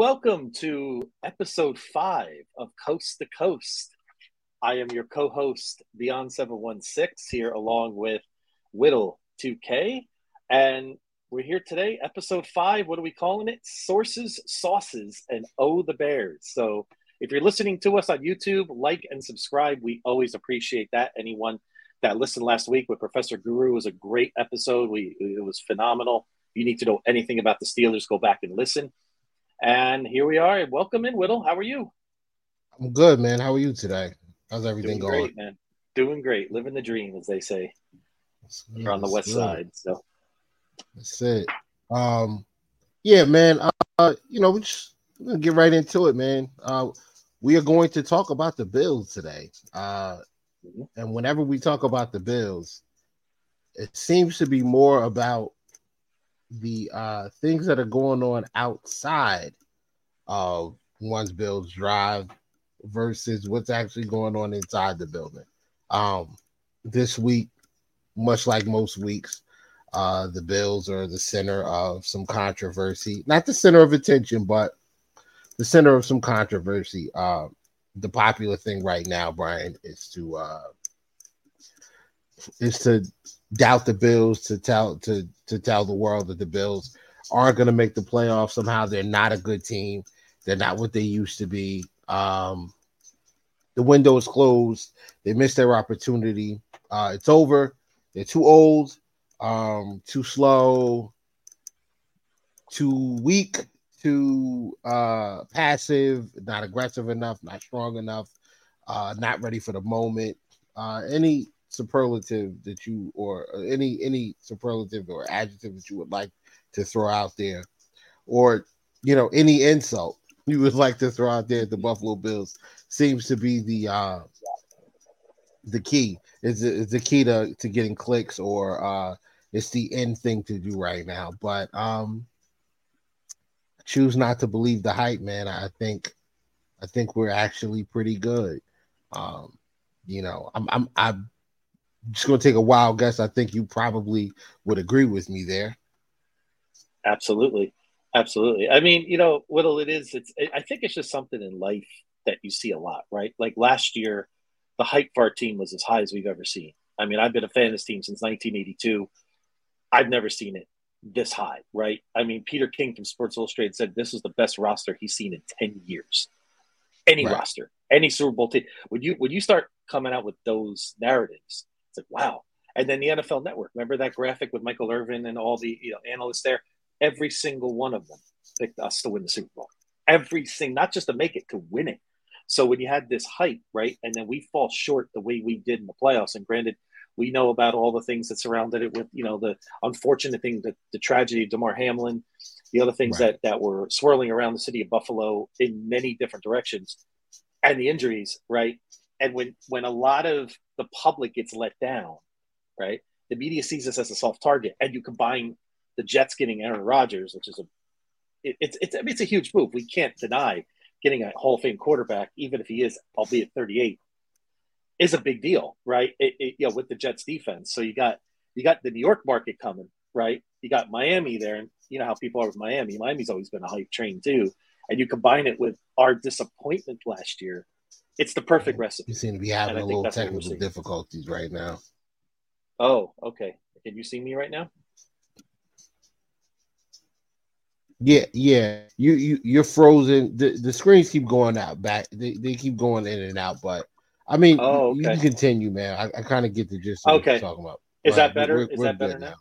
Welcome to episode five of Coast to Coast. I am your co host, Beyond716, here along with Whittle2K. And we're here today, episode five. What are we calling it? Sources, Sauces, and Oh the Bears. So if you're listening to us on YouTube, like and subscribe. We always appreciate that. Anyone that listened last week with Professor Guru was a great episode. We it was phenomenal. If you need to know anything about the Steelers, go back and listen. And here we are. Welcome in, Whittle. How are you? I'm good, man. How are you today? How's everything Doing going? great, man. Doing great. Living the dream, as they say. We're on the west Good. side. So That's it. Um, yeah, man. Uh, you know, we just get right into it, man. Uh, we are going to talk about the Bills today. Uh, and whenever we talk about the Bills, it seems to be more about the uh things that are going on outside of one's Bills drive versus what's actually going on inside the building. Um, this week, much like most weeks, uh, the Bills are the center of some controversy. Not the center of attention, but the center of some controversy. Uh, the popular thing right now, Brian, is to uh, is to doubt the Bills, to tell to to tell the world that the Bills aren't going to make the playoffs. Somehow, they're not a good team. They're not what they used to be. Um, the window is closed. They missed their opportunity. Uh, it's over. They're too old um too slow too weak too uh passive not aggressive enough not strong enough uh not ready for the moment uh any superlative that you or any any superlative or adjective that you would like to throw out there or you know any insult you would like to throw out there at the buffalo bills seems to be the uh the key is is the key to to getting clicks or uh it's the end thing to do right now. But um choose not to believe the hype, man. I think I think we're actually pretty good. Um, you know, I'm I'm I'm just gonna take a wild guess. I think you probably would agree with me there. absolutely. Absolutely. I mean, you know, Whittle, it is, it's, I think it's just something in life that you see a lot, right? Like last year, the hype for our team was as high as we've ever seen. I mean, I've been a fan of this team since 1982. I've never seen it this high, right? I mean, Peter King from Sports Illustrated said this is the best roster he's seen in 10 years. Any Right. roster, any Super Bowl team. When you when you start coming out with those narratives, it's like wow. And then the NFL Network, remember that graphic with Michael Irvin and all the you know analysts there? Every single one of them picked us to win the Super Bowl. Every single, not just to make it, to win it. So when you had this hype, right, and then we fall short the way we did in the playoffs, and granted, we know about all the things that surrounded it with, you know, the unfortunate thing, that the tragedy of Damar Hamlin, the other things Right. that that were swirling around the city of Buffalo in many different directions, and the injuries, right? And when when a lot of the public gets let down, right, the media sees this as a soft target, and you combine the Jets getting Aaron Rodgers, which is a it, it's it's I mean, it's a huge move. We can't deny getting a Hall of Fame quarterback, even if he is, albeit 38, is a big deal, right? It, it, you know, with the Jets defense. So you got you got the New York market coming, right? You got Miami there, and you know how people are with Miami. Miami's always been a hype train too, and you combine it with our disappointment last year. It's the perfect recipe. You seem to be having a little that's what we're technical difficulties right now. Oh, okay. Can you see me right now? Yeah, yeah. You you you're frozen. The the screens keep going out back. They, they keep going in and out. But I mean, Oh, you can continue, man. I, I kind of get the gist of what Okay. you're talking about. Is that better? We're- Is we're that better good now?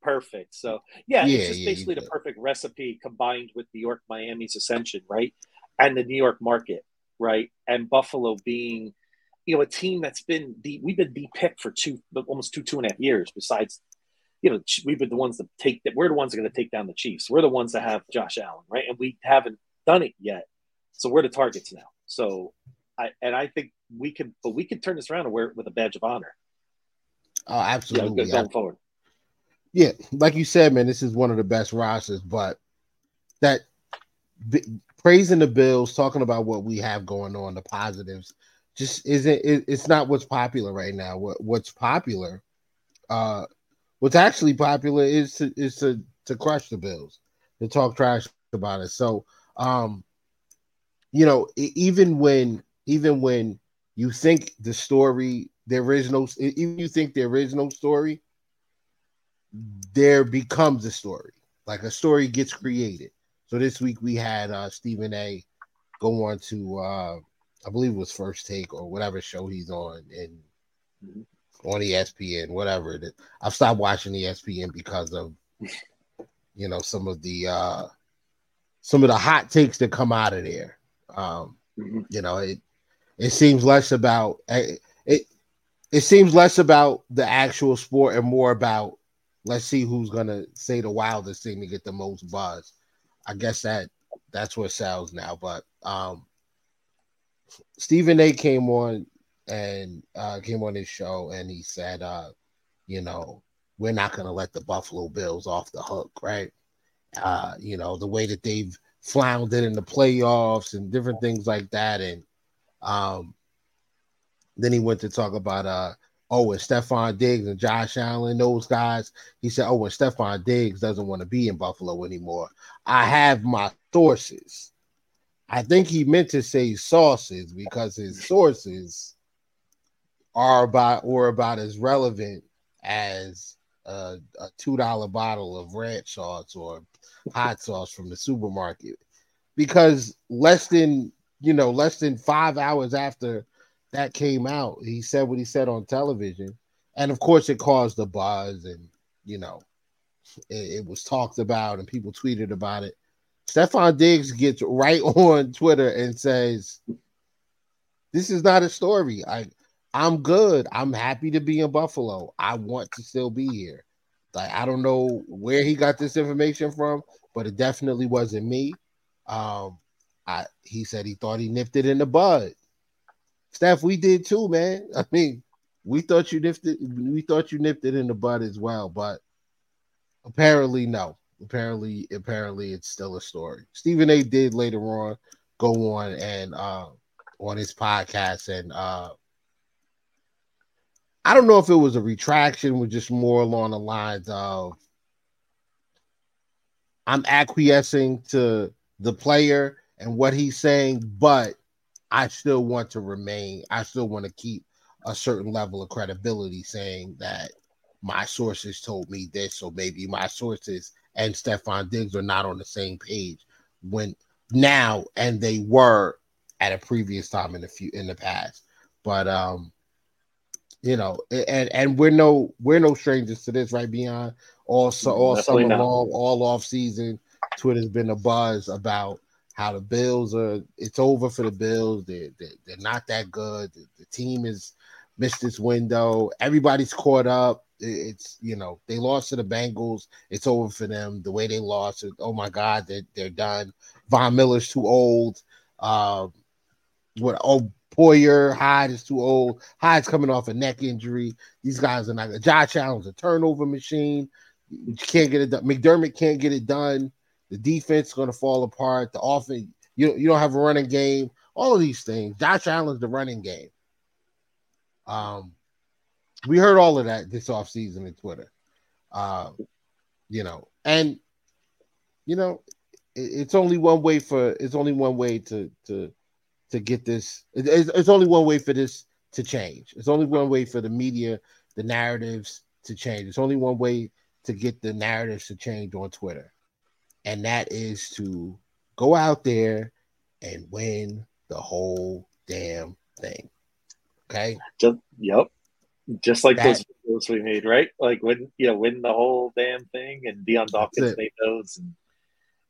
Perfect. So yeah, Yeah, it's just yeah, basically the perfect recipe combined with New York, Miami's ascension, right? And the New York market, right? And Buffalo being, you know, a team that's been the we've been the pick for two almost two, two and a half years, besides, you know, we've been the ones that take that we're the ones that are gonna take down the Chiefs. We're the ones that have Josh Allen, right? And we haven't done it yet. So we're the targets now. So I and I think we can but we can turn this around and wear it with a badge of honor. Oh, You know, absolutely. going forward. yeah, like you said, man, this is one of the best rosters. But that praising the Bills, talking about what we have going on, the positives, just isn't. It, it's not what's popular right now. What what's popular, uh, what's actually popular is to is to to crush the Bills, to talk trash about it. So, um, you know, even when even when you think the story there is no even you think there is no story, there becomes a story. Like a story gets created. So this week we had uh Stephen A go on to uh I believe it was first take or whatever show he's on and mm-hmm. on ESPN, whatever it is. I've stopped watching ESPN because of you know some of the uh some of the hot takes that come out of there. Um, mm-hmm. you know, it it seems less about eh, it it seems less about the actual sport and more about let's see who's gonna say the wildest thing to get the most buzz. I guess that that's what sells now. But um Stephen A came on and uh came on his show and he said uh, you know, we're not gonna let the Buffalo Bills off the hook, right? Uh, you know, the way that they've floundered in the playoffs and different things like that. And um then he went to talk about uh oh, and Stefon Diggs and Josh Allen, those guys. He said, oh, when Stefon Diggs doesn't want to be in Buffalo anymore. I have my sources. I think he meant to say sources because his sources are about or about as relevant as a, a two dollar bottle of red sauce or hot sauce from the supermarket. Because less than you know, less than five hours after that came out, he said what he said on television, and of course, it caused a buzz, and you know, it, it was talked about, and people tweeted about it. Stefon Diggs gets right on Twitter and says, "This is not a story. I, I'm good. I'm happy to be in Buffalo. I want to still be here. Like I don't know where he got this information from, but it definitely wasn't me. Um, I he said he thought he nipped it in the bud. Steph, we did too, man. I mean, we thought you nipped it, we thought you nipped it in the bud as well, but apparently no. Apparently, apparently it's still a story. Stephen A did later on go on and uh on his podcast and uh I don't know if it was a retraction, was just more along the lines of I'm acquiescing to the player and what he's saying, but I still want to remain, I still want to keep a certain level of credibility saying that my sources told me this, so maybe my sources and Stefon Diggs are not on the same page when now and they were at a previous time in the few in the past. But um, you know, and and we're no we're no strangers to this, right? Beyond all so all Definitely summer not. long, all off season, Twitter's been a buzz about how the Bills are. It's over for the Bills. They're they're, they're not that good. The, the, team has missed its window. Everybody's caught up. It's you know they lost to the Bengals. It's over for them. The way they lost. Oh my God, they're they're done. Von Miller's too old. Uh, what? Oh, Poyer Hyde is too old. Hyde's coming off a neck injury. These guys are not. Josh Allen's a turnover machine. You can't get it done. McDermott can't get it done. The defense going to fall apart. The offense, you, you don't have a running game. All of these things. Josh Allen's the running game. Um, we heard all of that this offseason in Twitter. Uh, you know, and you know, it, it's only one way for it's only one way to to to get this. It, it's, it's only one way for this to change. It's only one way for the media, the narratives to change. It's only one way to get the narratives to change on Twitter and that is to go out there and win the whole damn thing. Okay. Just yep. Just like that, those videos we made, right? Like when you know, win the whole damn thing and Dion Dawkins made those and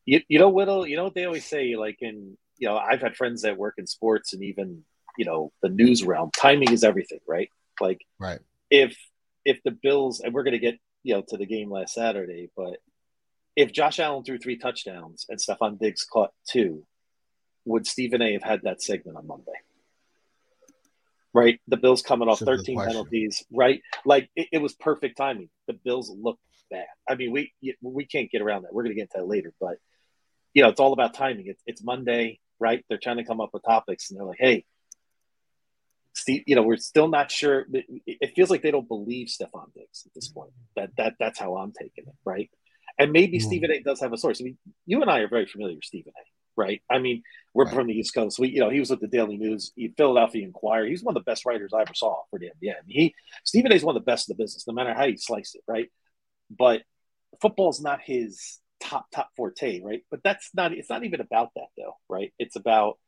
you, you know Whittle, you know what they always say, like in you know, I've had friends that work in sports and even, you know, the news realm. Timing is everything, right? Like right. if if the Bills and we're gonna get, you know, to the game last Saturday, but if Josh Allen threw three touchdowns and Stefon Diggs caught two, would Stephen A have had that segment on Monday? Right, the Bills coming off That's 13 penalties. Right, like it, it, was perfect timing. The Bills looked bad. I mean, we we can't get around that. We're going to get to that later, but you know, it's all about timing. It's, it's Monday, right? They're trying to come up with topics, and they're like, "Hey, Steve, you know, we're still not sure. It feels like they don't believe Stefon Diggs at this point. That that that's how I'm taking it, right? And maybe mm. Stephen A. does have a source. I mean, you and I are very familiar with Stephen A. Right? I mean, we're right. from the East Coast. We, you know, he was with the Daily News, Philadelphia Inquirer. He's one of the best writers I ever saw for the NBA. I mean, he Stephen A. is one of the best in the business, no matter how you slice it. Right? But football's not his top top forte, right? But that's not. It's not even about that though, right? It's about.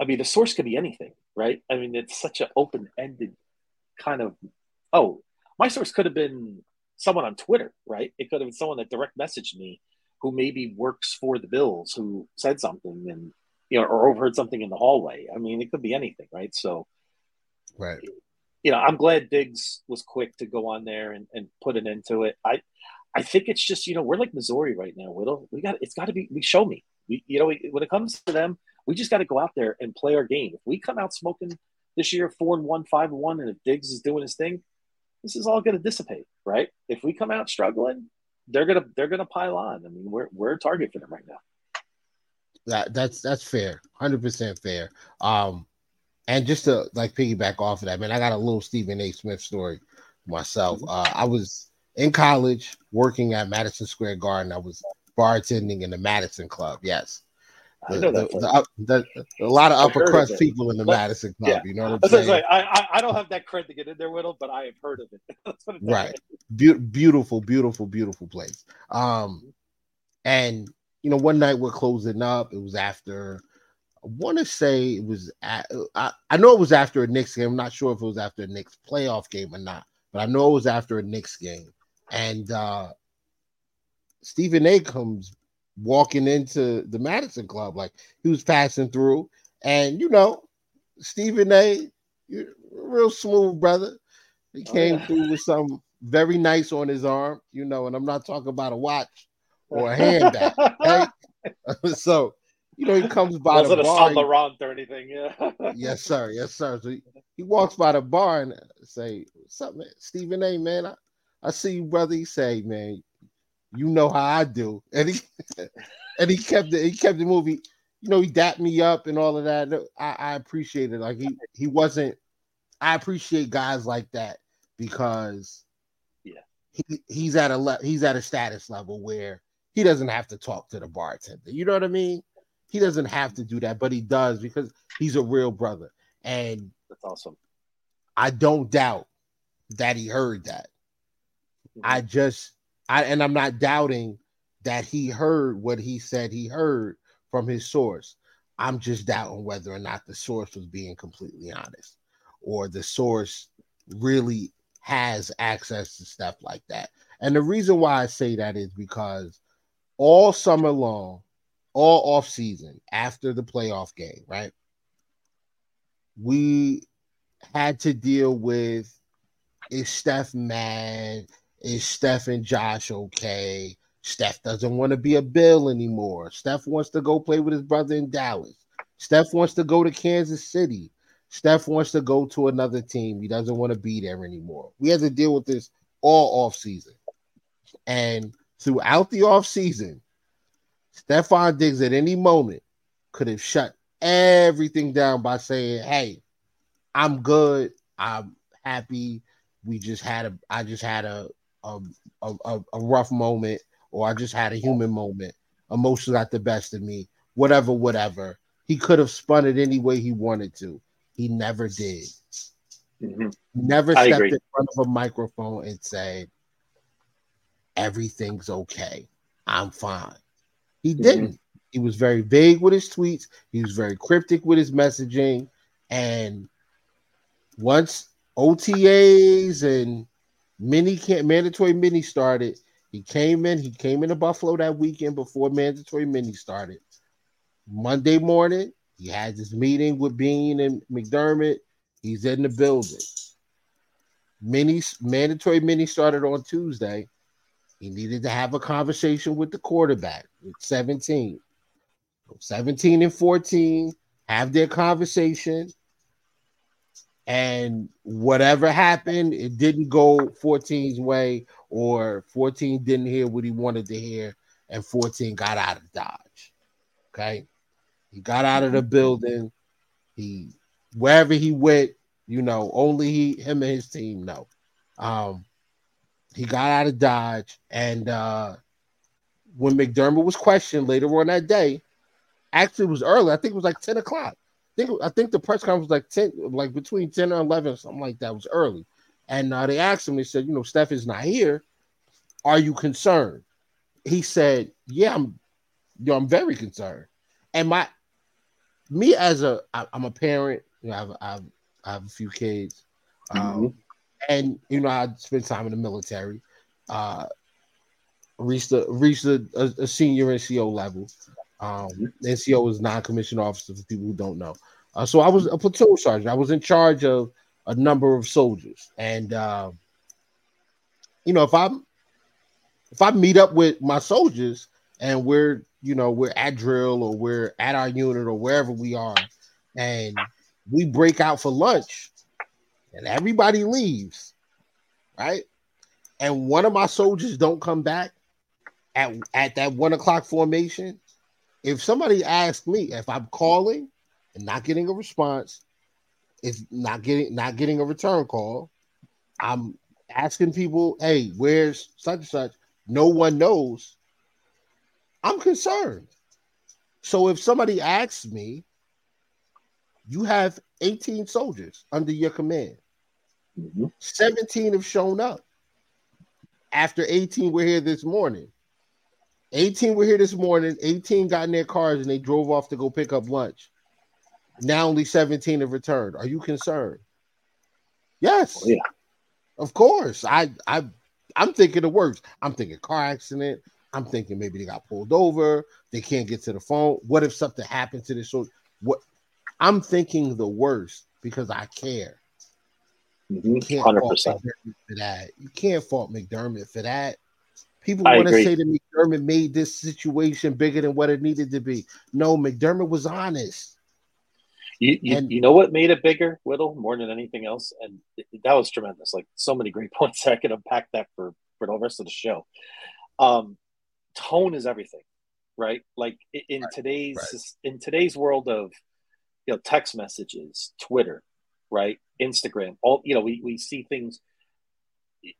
I mean, the source could be anything, right? I mean, it's such an open ended kind of. Oh, my source could have been someone on Twitter, right? It could have been someone that direct messaged me who maybe works for the Bills who said something and you know or overheard something in the hallway. I mean, it could be anything, right? So, right. You know, I'm glad Diggs was quick to go on there and, and put an end to it. I I think it's just you know we're like Missouri right now. Whittle, we got it's got to be we show me. We you know we, when it comes to them, we just got to go out there and play our game. If we come out smoking this year four and one, five and one, and if Diggs is doing his thing, this is all going to dissipate, right? If we come out struggling, they're gonna they're gonna pile on. I mean, we're we're a target for them right now. That that's that's fair, hundred percent fair. Um, and just to like piggyback off of that, man, I got a little Stephen A. Smith story myself. Mm-hmm. Uh, I was in college working at Madison Square Garden. I was bartending in the Madison Club. Yes. The, I know that the, the, a lot of upper crust people in the but, Madison Club. Yeah. You know what I'm saying? Like, I, I don't have that cred to get in there with them, but I have heard of it. right. Be- beautiful, beautiful, beautiful place. Um, and you know, one night we're closing up. It was after. I want to say it was. At, I, I know it was after a Knicks game. I'm not sure if it was after a Knicks playoff game or not, but I know it was after a Knicks game and uh, Stephen A comes walking into the Madison Club like he was passing through, and you know, Stephen A, real smooth brother. He oh, came oh, yeah. through with some very nice on his arm, you know, and I'm not talking about a watch or a handbag. right? so, you know, he comes by Wasn't the bar. Saint Laurent or anything, yeah. yes, sir. Yes, sir. So he, he walks by the bar and say, "What's up, man? Stephen A. Man, I, I see you, brother. He say, man, you know how I do, and he and he kept the he kept the movie. You know, he dapped me up and all of that. I, I appreciate it. Like he he wasn't. I appreciate guys like that because yeah, he, he's at a le- he's at a status level where he doesn't have to talk to the bartender. You know what I mean? He doesn't have to do that, but he does because he's a real brother. And that's awesome. I don't doubt that he heard that. I mm-hmm. just I and I'm not doubting that he heard what he said he heard from his source. I'm just doubting whether or not the source was being completely honest or the source really has access to stuff like that. And the reason why I say that is because all summer long, all off season after the playoff game, right? We had to deal with is Steph mad? Is Steph and Josh okay? Steph doesn't want to be a Bill anymore. Steph wants to go play with his brother in Dallas. Steph wants to go to Kansas City. Steph wants to go to another team. He doesn't want to be there anymore. We had to deal with this all off season. And throughout the off season, Stefon Diggs at any moment could have shut everything down by saying, Hey, I'm good. I'm happy. We just had a I just had a a, a, a rough moment or I just had a human moment. Emotions got the best of me. Whatever, whatever. He could have spun it any way he wanted to. He never did. Mm-hmm. Never I stepped agree. in front of a microphone and said, Everything's okay. I'm fine. He mm-hmm. didn't. He was very vague with his tweets. He was very cryptic with his messaging. And once OTAs and mini camp, mandatory mini started. He came in. He came into Buffalo that weekend before mandatory mini started. Monday morning, he has this meeting with Beane and McDermott. He's in the building. Mini mandatory mini started on Tuesday. He needed to have a conversation with the quarterback with 17. 17 and 14 have their conversation and whatever happened, it didn't go 14's way, or 14 didn't hear what he wanted to hear, and 14 got out of Dodge. Okay. He got out of the building. He wherever he went, you know, only he him and his team know. Um, he got out of Dodge, and uh, when McDermott was questioned later on that day, actually it was early. I think it was like ten o'clock. I think I think the press conference was like ten, like between ten and eleven, something like that. It was early, and uh, they asked him. They said, "You know, Steph is not here. Are you concerned?" He said, "Yeah, I'm. You know, I'm very concerned." And my me as a I, I'm a parent. You know, I have, I have, I have a few kids, um, mm-hmm. and you know I spent time in the military. Uh, reached a reached a, a, a senior NCO level. Um, NCO is non-commissioned officer for people who don't know. Uh, so I was a platoon sergeant. I was in charge of a number of soldiers, and uh, you know if I'm if I meet up with my soldiers and we're you know we're at drill or we're at our unit or wherever we are, and we break out for lunch, and everybody leaves, right? And one of my soldiers don't come back at at that one o'clock formation. If somebody asks me if I'm calling and not getting a response, if not getting not getting a return call, I'm asking people, "Hey, where's such and such?" No one knows. I'm concerned. So if somebody asks me, you have 18 soldiers under your command. Mm-hmm. 17 have shown up. After 18 were here this morning. 18 were here this morning. 18 got in their cars and they drove off to go pick up lunch. Now only 17 have returned. Are you concerned? Yes. Oh, yeah. Of course. I I I'm thinking the worst. I'm thinking car accident. I'm thinking maybe they got pulled over. They can't get to the phone. What if something happened to this? So what? I'm thinking the worst because I care. Mm-hmm. You can't 100%. fault McDermott for that. You can't fault McDermott for that. People want to say that McDermott made this situation bigger than what it needed to be. No, McDermott was honest. You, you, and, you know what made it bigger, Whittle, more than anything else? And that was tremendous. Like so many great points. I could unpack that for, for the rest of the show. Um, tone is everything, right? Like in right, today's right. in today's world of you know text messages, Twitter, right, Instagram, all you know, we, we see things.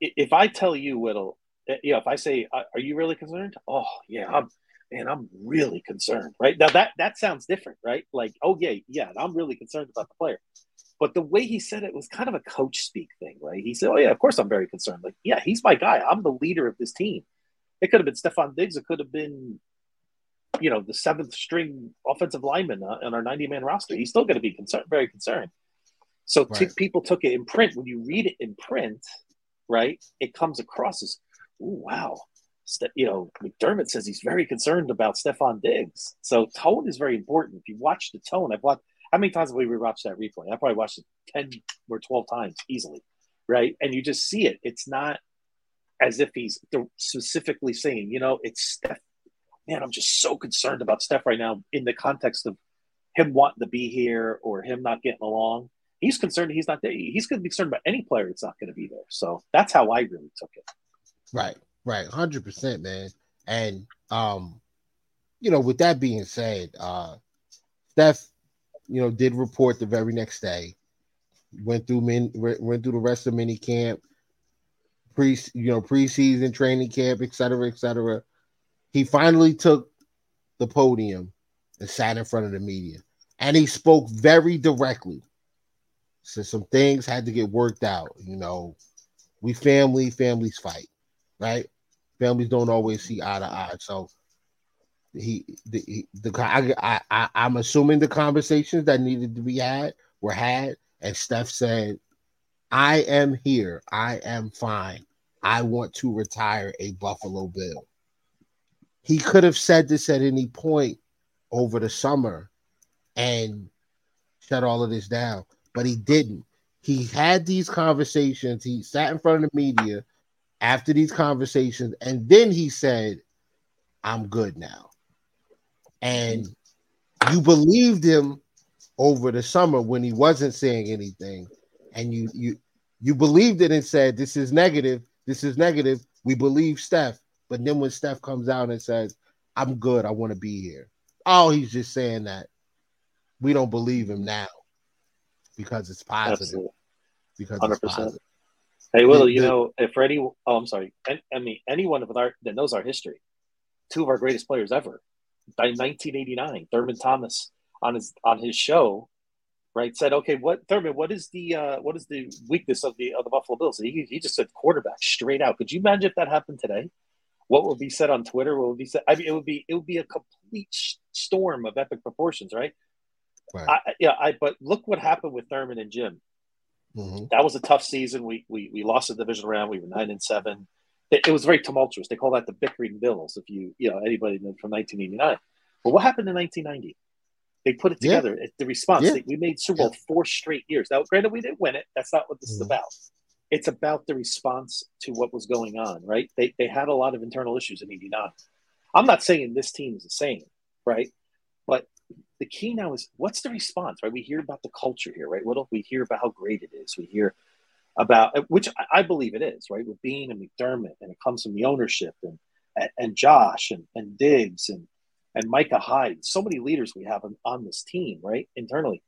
If I tell you, Whittle, you know, if I say, "Are you really concerned?" Oh, yeah, I'm. Man, I'm really concerned, right? Now that that sounds different, right? Like, oh yeah, yeah, I'm really concerned about the player. But the way he said it was kind of a coach speak thing, right? He said, "Oh yeah, of course I'm very concerned. Like, yeah, he's my guy. I'm the leader of this team. It could have been Stefon Diggs. It could have been, you know, the seventh string offensive lineman uh, on our 90 man roster. He's still going to be concerned, very concerned. So right. t- people took it in print. When you read it in print, right, it comes across as, wow, you know, McDermott says he's very concerned about Stefon Diggs. So tone is very important. If you watch the tone, I've watched, how many times have we rewatched that replay? I probably watched it 10 or 12 times easily, right? And you just see it. It's not as if he's specifically saying, you know, it's Steph. Man, I'm just so concerned about Steph right now in the context of him wanting to be here or him not getting along. He's concerned he's not there. He's going to be concerned about any player that's not going to be there. So that's how I really took it. Right, right, hundred percent, man. And um, you know, with that being said, uh, Steph, you know, did report the very next day. Went through min, went through the rest of mini camp pre you know preseason training camp, et cetera, et cetera. He finally took the podium and sat in front of the media, and he spoke very directly. So some things had to get worked out. You know, we family, families fight, right? Families don't always see eye to eye. So he the he, the I, I I'm assuming the conversations that needed to be had were had, and Steph said, "I am here. I am fine. I want to retire a Buffalo Bill. He could have said this at any point over the summer and shut all of this down, but he didn't. He had these conversations. He sat in front of the media after these conversations, and then he said, I'm good now. And you believed him over the summer when he wasn't saying anything, and you you you believed it and said this is negative, this is negative. We believe Steph, but then when Steph comes out and says, "I'm good, I want to be here," oh, he's just saying that. We don't believe him now because it's positive. Absolutely. Because 100%. it's positive. Hey, Will, you know, if for any, oh, I'm sorry, I, I mean, anyone of our that knows our history, two of our greatest players ever, by 1989, Thurman Thomas on his on his show, right, said, "Okay, what Thurman? What is the uh, what is the weakness of the of the Buffalo Bills?" He, he just said quarterback straight out. Could you imagine if that happened today? What would be said on Twitter? What would be said? I mean, it would be it would be a complete storm of epic proportions, right? Right. I, yeah, I. But look what happened with Thurman and Jim. Mm-hmm. That was a tough season. We we we lost the division round. We were nine and seven. It, it, was very tumultuous. They call that the bickering Bills. If you you know anybody from 1989. But what happened in 1990? They put it together. Yeah. The response. Yeah. We made Super Bowl yeah. four straight years. Now, granted, we didn't win it. That's not what this mm-hmm. is about. It's about the response to what was going on. Right? They they had a lot of internal issues in '89. I'm not saying this team is the same, right? The key now is what's the response, right? We hear about the culture here, right? What we hear about how great it is. We hear about uh, which I believe it is, right? With Beane and McDermott, and it comes from the ownership and and Josh and, and Diggs and and Micah Hyde. So many leaders we have on, on this team, right? Internally.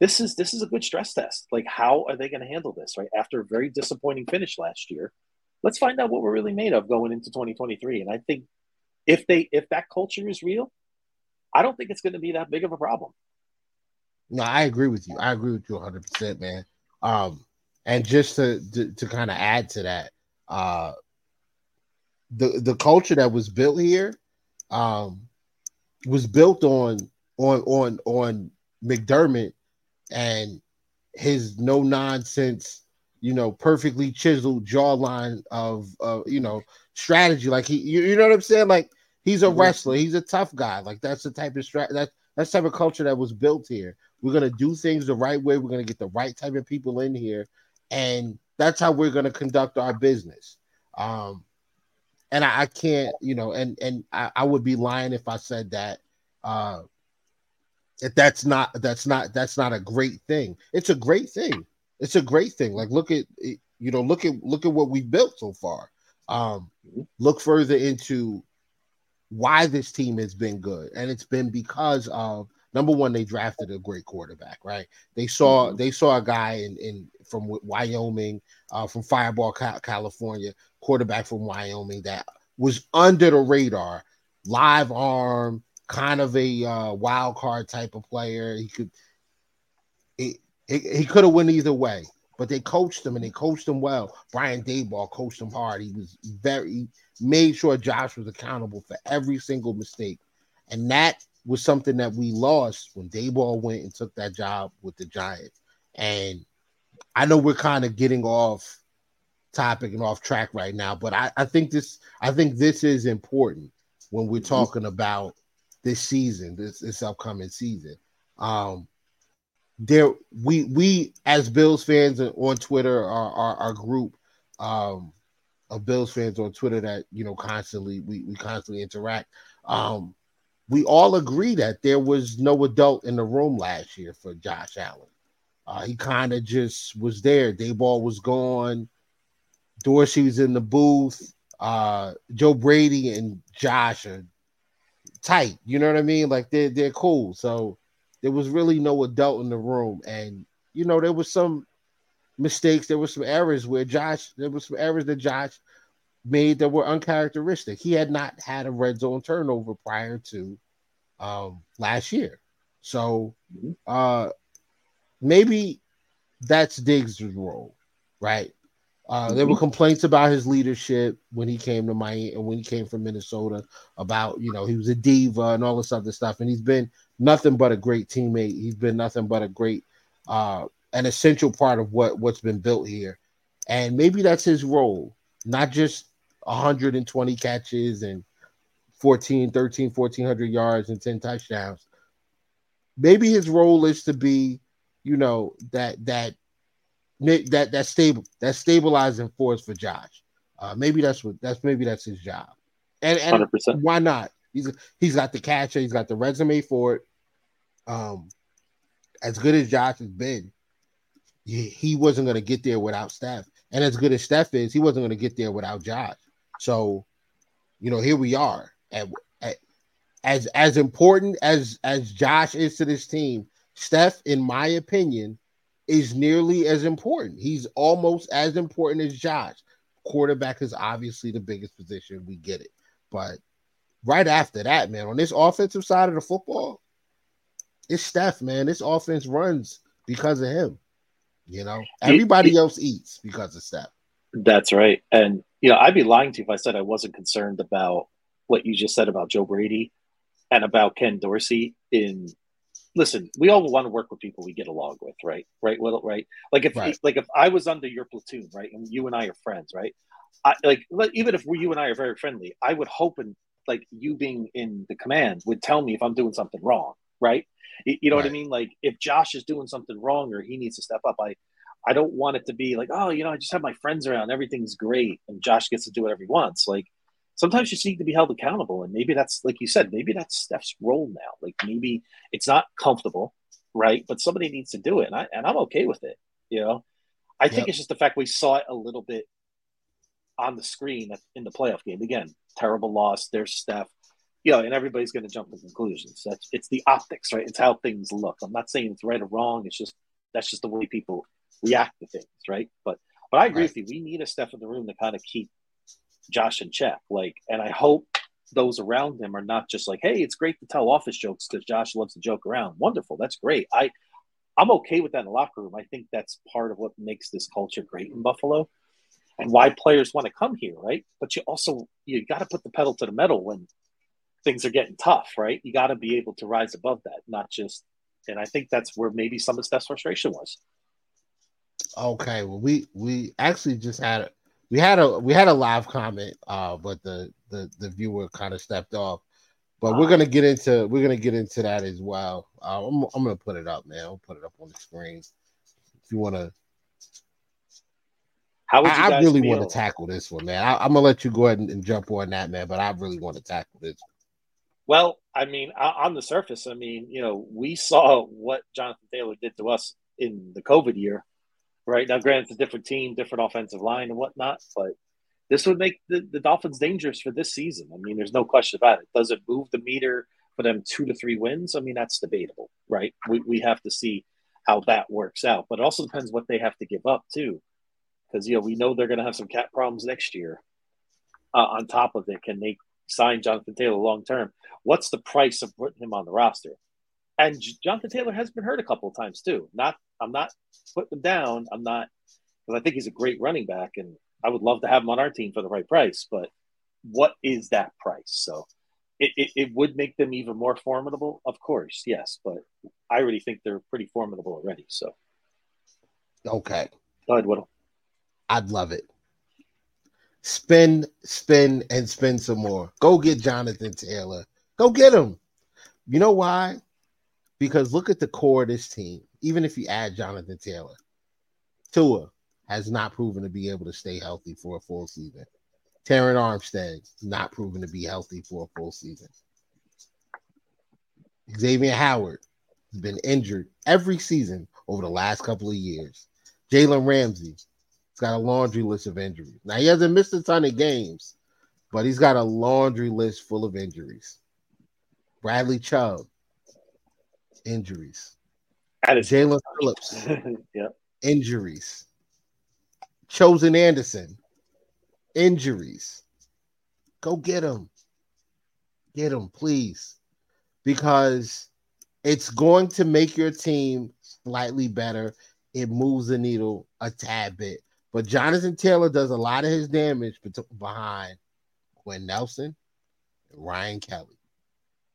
This is this is a good stress test. Like, how are they going to handle this, right? After a very disappointing finish last year. Let's find out what we're really made of going into 2023. And I think if they if that culture is real, I don't think it's going to be that big of a problem. No, I agree with you. I agree with you 100, percent man. Um, and just to to, to kind of add to that, uh, the the culture that was built here, um, was built on on on on McDermott and his no nonsense, you know, perfectly chiseled jawline of uh, you know strategy. Like he, you, you know what I'm saying? Like He's a wrestler. He's a tough guy. Like that's the type of strat that that's type of culture that was built here. We're gonna do things the right way. We're gonna get the right type of people in here, and that's how we're gonna conduct our business. Um, and I, I can't, you know, and and I, I, would be lying if I said that. Uh, if that's not that's not that's not a great thing. It's a great thing. It's a great thing. Like look at you know look at look at what we built so far. Um, look further into why this team has been good, and it's been because of number one, they drafted a great quarterback, right? They saw mm-hmm. they saw a guy in, in from Wyoming, uh, from Firebaugh, California, quarterback from Wyoming that was under the radar, live arm, kind of a uh, wild card type of player. He could he, he, he could have went either way, but they coached him and they coached him well. Brian Daboll coached him hard. He was very made sure Josh was accountable for every single mistake. And that was something that we lost when Daboll went and took that job with the Giants. And I know we're kind of getting off topic and off track right now, but I, I think this I think this is important when we're talking about this season, this this upcoming season. Um there we we as Bills fans on Twitter, our our, our group, um, of Bills fans on Twitter that you know constantly we, we constantly interact. Um, we all agree that there was no adult in the room last year for Josh Allen. Uh, he kind of just was there. Daboll was gone. Dorsey was in the booth. Uh, Joe Brady and Josh are tight. You know what I mean? Like they're they're cool. So there was really no adult in the room, and you know there was some mistakes. There were some errors where Josh, there were some errors that Josh made that were uncharacteristic. He had not had a red zone turnover prior to um, last year. So uh, maybe that's Diggs' role, right? Uh, there were mm-hmm. complaints about his leadership when he came to Miami and when he came from Minnesota about, you know, he was a diva and all this other stuff. And he's been nothing but a great teammate. He's been nothing but a great uh, an essential part of what what's been built here, and maybe that's his role, not just 120 catches and 14, 13, 1400 yards and 10 touchdowns. Maybe his role is to be, you know, that that that that stable that stabilizing force for Josh. Uh, maybe that's what that's maybe that's his job. And and 100%. why not? He's he's got the catcher, he's got the resume for it. Um, as good as Josh has been, he wasn't going to get there without Steph. And as good as Steph is, he wasn't going to get there without Josh. So, you know, here we are. At, at, as as important as as Josh is to this team, Steph, in my opinion, is nearly as important. He's almost as important as Josh. Quarterback is obviously the biggest position. We get it. But right after that, man, on this offensive side of the football, it's Steph, man. This offense runs because of him. You know, everybody else eats because of Steph. That's right. And, you know, I'd be lying to you if I said I wasn't concerned about what you just said about Joe Brady and about Ken Dorsey in listen, we all want to work with people we get along with, right? Right. Well, right. Like if right. like if I was under your platoon, right, and you and I are friends, right? I like even if you and I are very friendly, I would hope and like you being in the command would tell me if I'm doing something wrong, right? You know right. what I mean? Like if Josh is doing something wrong or he needs to step up, I I don't want it to be like, oh, you know, I just have my friends around, everything's great, and Josh gets to do whatever he wants. Like sometimes you just need to be held accountable. And maybe that's like you said, maybe that's Steph's role now. Like maybe it's not comfortable, right? But somebody needs to do it. And I and I'm okay with it. You know? I think yep. it's just the fact we saw it a little bit on the screen in the playoff game. Again, terrible loss. There's Steph. You know, and everybody's going to jump to conclusions. That's it's the optics, right? It's how things look. I'm not saying it's right or wrong. It's just that's just the way people react to things, right? But but I agree right. with you. We need a step in the room to kind of keep Josh in check. Like, and I hope those around him are not just like, hey, it's great to tell office jokes because Josh loves to joke around. Wonderful, that's great. I I'm okay with that in the locker room. I think that's part of what makes this culture great in Buffalo and why players want to come here, right? But you also you got to put the pedal to the metal when things are getting tough, right? You got to be able to rise above that, not just. And I think that's where maybe some of Steph's frustration was. Okay, well, we we actually just had a, we had a we had a live comment, uh, but the the the viewer kind of stepped off. But we're gonna get into we're gonna get into that as well. Uh, I'm I'm gonna put it up, man. I'll put it up on the screen. If you want to how would I, I really want to tackle this one, man. I, am gonna let you go ahead and, and, jump on that, man. But I really want to tackle this. Well, I mean, on the surface, I mean, you know, we saw what Jonathan Taylor did to us in the COVID year, right? Now, granted, it's a different team, different offensive line and whatnot, but this would make the, the Dolphins dangerous for this season. I mean, there's no question about it. Does it move the meter for them two to three wins? I mean, that's debatable, right? We, we have to see how that works out, but it also depends what they have to give up, too because you know we know they're going to have some cap problems next year. Uh, on top of it, can they sign Jonathan Taylor long term? What's the price of putting him on the roster? And Jonathan Taylor has been hurt a couple of times too. Not, I'm not putting him down. I'm not because I think he's a great running back, and I would love to have him on our team for the right price. But what is that price? So it, it, it would make them even more formidable, of course, yes. But I already think they're pretty formidable already. So okay, go ahead, Whittle. I'd love it. Spin, spend, and spend some more. Go get Jonathan Taylor. Go get him. You know why? Because look at the core of this team. Even if you add Jonathan Taylor, Tua has not proven to be able to stay healthy for a full season. Terron Armstead not proven to be healthy for a full season. Xavier Howard has been injured every season over the last couple of years. Jalen Ramsey got a laundry list of injuries. Now he hasn't missed a ton of games, but he's got a laundry list full of injuries. Bradley Chubb, injuries. Jaelan Phillips, yep. injuries. Chosen Anderson, injuries. Go get him. Get him, please. Because it's going to make your team slightly better. It moves the needle a tad bit. But Jonathan Taylor does a lot of his damage behind Quinn Nelson, Ryan Kelly,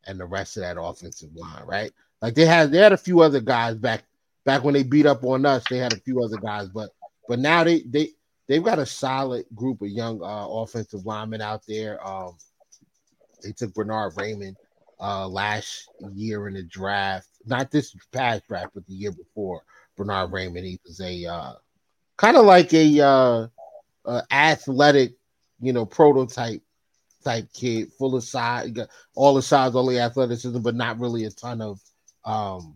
and the rest of that offensive line, right? Like they had they had a few other guys back back when they beat up on us. They had a few other guys, but but now they they they've got a solid group of young uh, offensive linemen out there. Um, they took Bernard Raimann uh, last year in the draft, not this past draft, but the year before. Bernard Raimann, he was a uh, kind of like a uh, athletic, you know, prototype type kid, full of size, all the size, only athleticism, but not really a ton of um,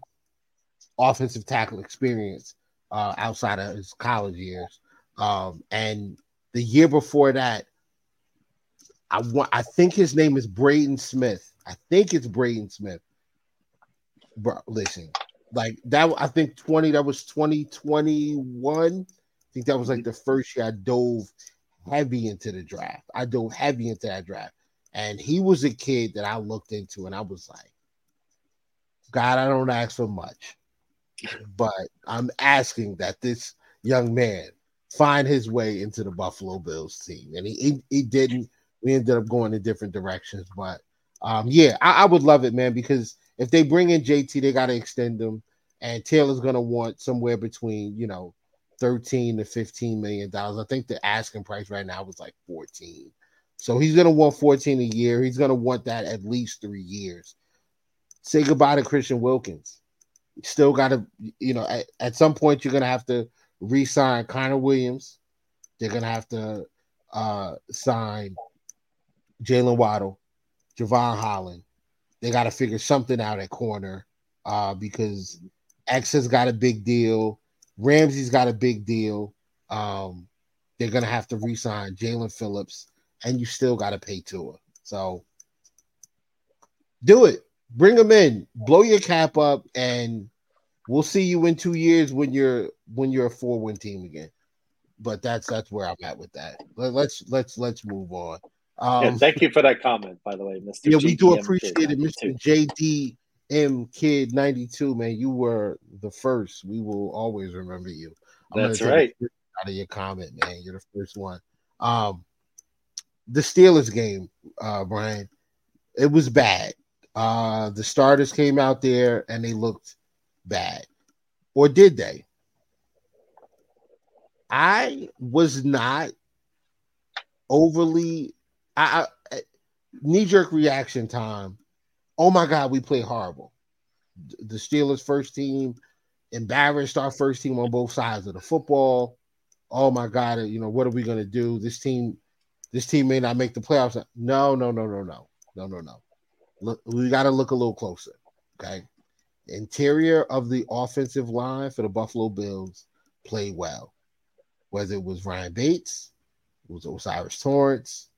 offensive tackle experience uh, outside of his college years. Um, and the year before that, I want I think his name is Braden Smith. I think it's Braden Smith. Bro, listen, like that. I think twenty. That was twenty twenty one. I think that was like the first year I dove heavy into the draft. I dove heavy into that draft, and he was a kid that I looked into, and I was like, God, I don't ask for much, but I'm asking that this young man find his way into the Buffalo Bills team, and he he, he didn't. We ended up going in different directions, but um, yeah, I, I would love it, man, because if they bring in JT, they got to extend them, and Taylor's gonna want somewhere between you know 13 to 15 million dollars. I think the asking price right now was like 14. So he's gonna want 14 a year. He's gonna want that at least three years. Say goodbye to Christian Wilkins. Still gotta, you know, at, at some point you're gonna have to re-sign Connor Williams. They're gonna have to uh sign Jaylen Waddle, Jevon Holland. They got to figure something out at corner uh, because X has got a big deal. Ramsey's got a big deal. Um, they're gonna have to re-sign Jaelan Phillips, and you still got to pay Tua. So do it. Bring them in. Blow your cap up, and we'll see you in two years when you're when you're a four-win team again. But that's that's where I'm at with that. Let, let's let's let's move on. Um, yeah, thank you for that comment, by the way, Mr. Yeah, we do appreciate it, Mr. JDM Kid 92, man. You were the first. We will always remember you. I'm That's right. Out of your comment, man. You're the first one. Um, the Steelers game, uh, Brian, it was bad. Uh, the starters came out there and they looked bad. Or did they? I was not overly I, I knee jerk reaction time. Oh my God, we play horrible. The Steelers' first team embarrassed our first team on both sides of the football. Oh my God, you know what are we going to do? This team, this team may not make the playoffs. No, no, no, no, no, no, no, no. Look, we got to look a little closer. Okay, interior of the offensive line for the Buffalo Bills played well. Whether it was Ryan Bates, it was O'Cyrus Torrence,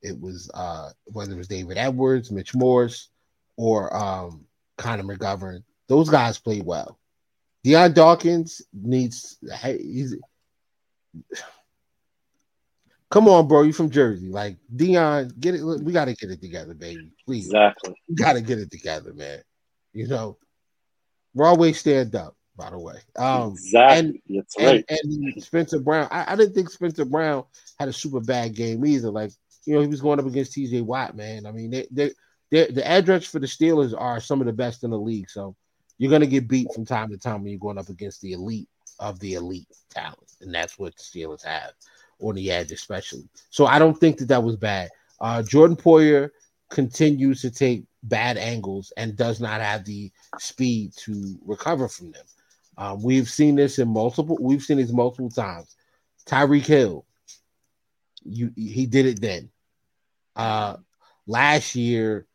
it was uh, whether it was David Edwards, Mitch Morse, or um, Connor McGovern. Those guys played well. Dion Dawkins needs. He's, come on, bro. You from Jersey? Like Dion, get it. We got to get it together, baby. Please, exactly. We got to get it together, man. You know, we're always stand up. By the way, um, exactly. And, That's right. And, and Spencer Brown, I, I, didn't think Spencer Brown had a super bad game either. Like you know, he was going up against TJ Watt, man. I mean, they, they, the address for the Steelers are some of the best in the league. So you're going to get beat from time to time when you're going up against the elite of the elite talent. And that's what the Steelers have on the edge, especially. So I don't think that that was bad. Uh, Jordan Poyer continues to take bad angles and does not have the speed to recover from them. Um, we've seen this in multiple. We've seen this multiple times. Tyreek Hill, you he did it then. Uh, last year,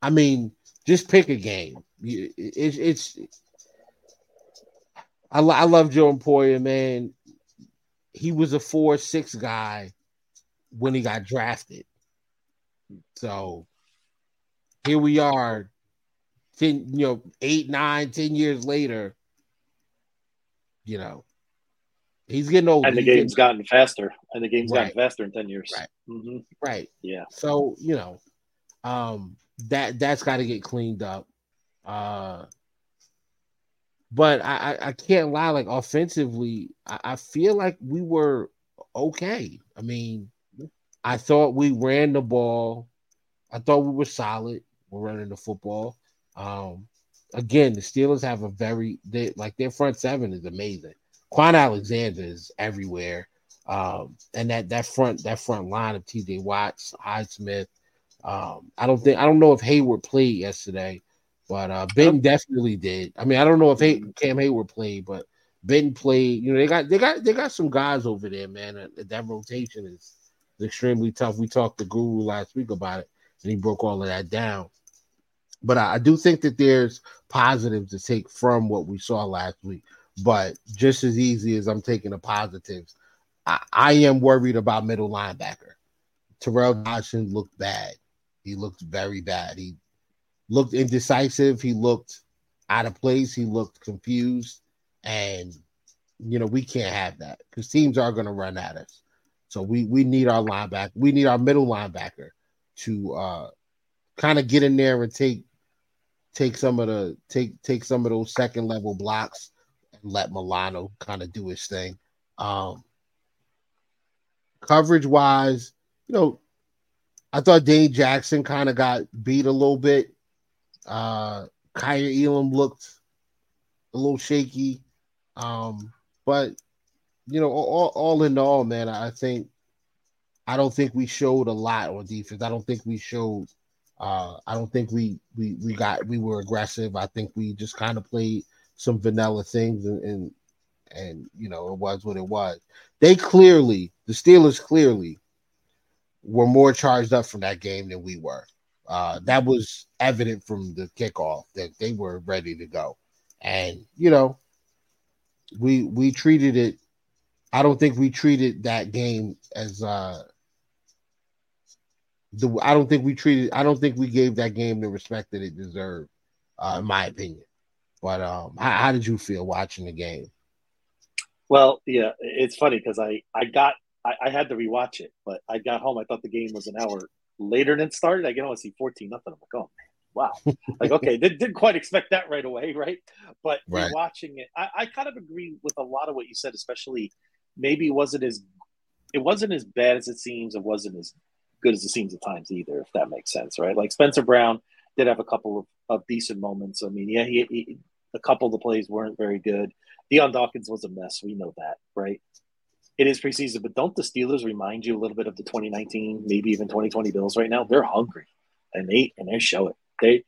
I mean, just pick a game. It's it's. I, I love Jordan Poyer, man. He was a four six guy when he got drafted. So here we are, ten, you know, eight, nine, ten years later. You know, He's getting old. And the game's gotten faster. And the game's right. gotten faster in 10 years. Right. Mm-hmm. Right. Yeah. So, you know, um, that that's got to get cleaned up. Uh but I, I, I can't lie, like offensively, I, I feel like we were okay. I mean, I thought we ran the ball. I thought we were solid. We're running the football. Um, again, the Steelers have a very they like their front seven is amazing. Kwon Alexander is everywhere. Um, and that that front that front line of TJ Watts, Highsmith. Um, I don't think I don't know if Heyward played yesterday, but uh, Ben definitely did. I mean, I don't know if Hay- Cam Heyward played, but Ben played. You know, they got they got they got some guys over there, man. That, that rotation is, is extremely tough. We talked to Guru last week about it, and he broke all of that down. But I, I do think that there's positives to take from what we saw last week. But just as easy as I'm taking the positives, I, I am worried about middle linebacker. Tyrel Dodson looked bad. He looked very bad. He looked indecisive. He looked out of place. He looked confused, and you know we can't have that because teams are going to run at us. So we we need our linebacker. We need our middle linebacker to uh, kind of get in there and take take some of the take take some of those second level blocks and let Milano kind of do his thing. Um, coverage wise, you know, I thought Dane Jackson kind of got beat a little bit. Uh Elam looked a little shaky. Um, but you know, all, all in all, man, I think I don't think we showed a lot on defense. I don't think we showed uh I don't think we we we got we were aggressive. I think we just kind of played some vanilla things and, and and you know it was what it was. They clearly, the Steelers clearly were more charged up from that game than we were. Uh, that was evident from the kickoff that they were ready to go, and you know, we we treated it. I don't think we treated that game as uh the. I don't think we treated. I don't think we gave that game the respect that it deserved, uh, in my opinion. But um, how, how did you feel watching the game? Well, yeah, it's funny because I I got I, I, had to rewatch it, but I got home. I thought the game was an hour later than it started. I get home and see fourteen nothing. I'm like, oh man, wow. like okay, did, didn't quite expect that right away, right? But right. watching it, I, I kind of agree with a lot of what you said, especially maybe it wasn't as it wasn't as bad as it seems. It wasn't as good as it seems at times either, if that makes sense, right? Like Spencer Brown did have a couple of, of decent moments. I mean, yeah, he, he a couple of the plays weren't very good. Dion Dawkins was a mess. We know that, right? It is preseason, but don't the Steelers remind you a little bit of the 2019, maybe even 2020 Bills right now? They're hungry, and they and they show it. They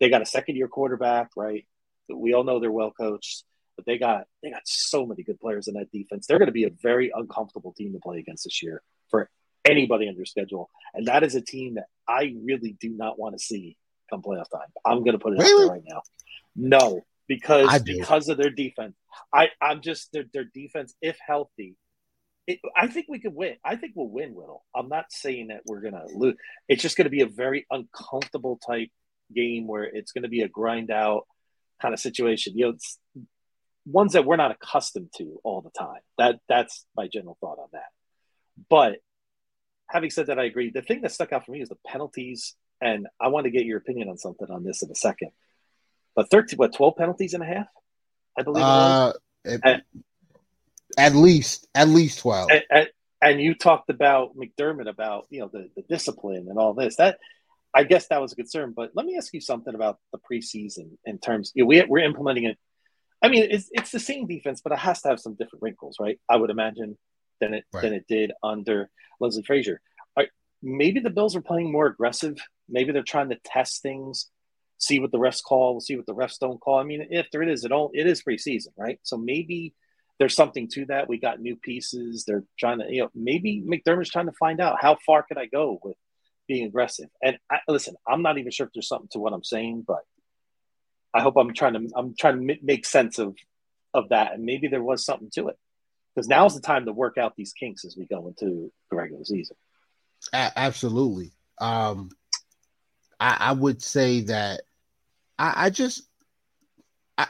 they got a second year quarterback, right? We all know they're well coached, but they got they got so many good players in that defense. They're going to be a very uncomfortable team to play against this year for anybody on their schedule, and that is a team that I really do not want to see come playoff time. I'm going to put it really? out there right now. No, because because of their defense. I I'm just their their defense if healthy. It, I think we could win. I think we'll win, Whittle. I'm not saying that we're gonna lose. It's just gonna be a very uncomfortable type game where it's gonna be a grind out kind of situation. You know, it's ones that we're not accustomed to all the time. That that's my general thought on that. But having said that, I agree. The thing that stuck out for me is the penalties, and I want to get your opinion on something on this in a second but 13, what, 12 penalties and a half? I believe uh, at, at, least, at least 12. And, and, and, you talked about McDermott about, you know, the, the discipline and all this. That, I guess that was a concern. But let me ask you something about the preseason in terms, you know, we, we're implementing it. I mean, it's, it's the same defense, but it has to have some different wrinkles, right? I would imagine than it right. than it did under Leslie Frazier. Right, maybe the Bills are playing more aggressive. Maybe they're trying to test things see what the refs call. See what the refs don't call. I mean, if there is, it all it is preseason, right? So maybe there's something to that. We got new pieces. They're trying to, you know, maybe McDermott's trying to find out how far can I go with being aggressive. And I, listen, I'm not even sure if there's something to what I'm saying, but I hope I'm trying to I'm trying to make sense of of that, and maybe there was something to it because now's the time to work out these kinks as we go into the regular season. A- absolutely. Um, I, I would say that I, I just I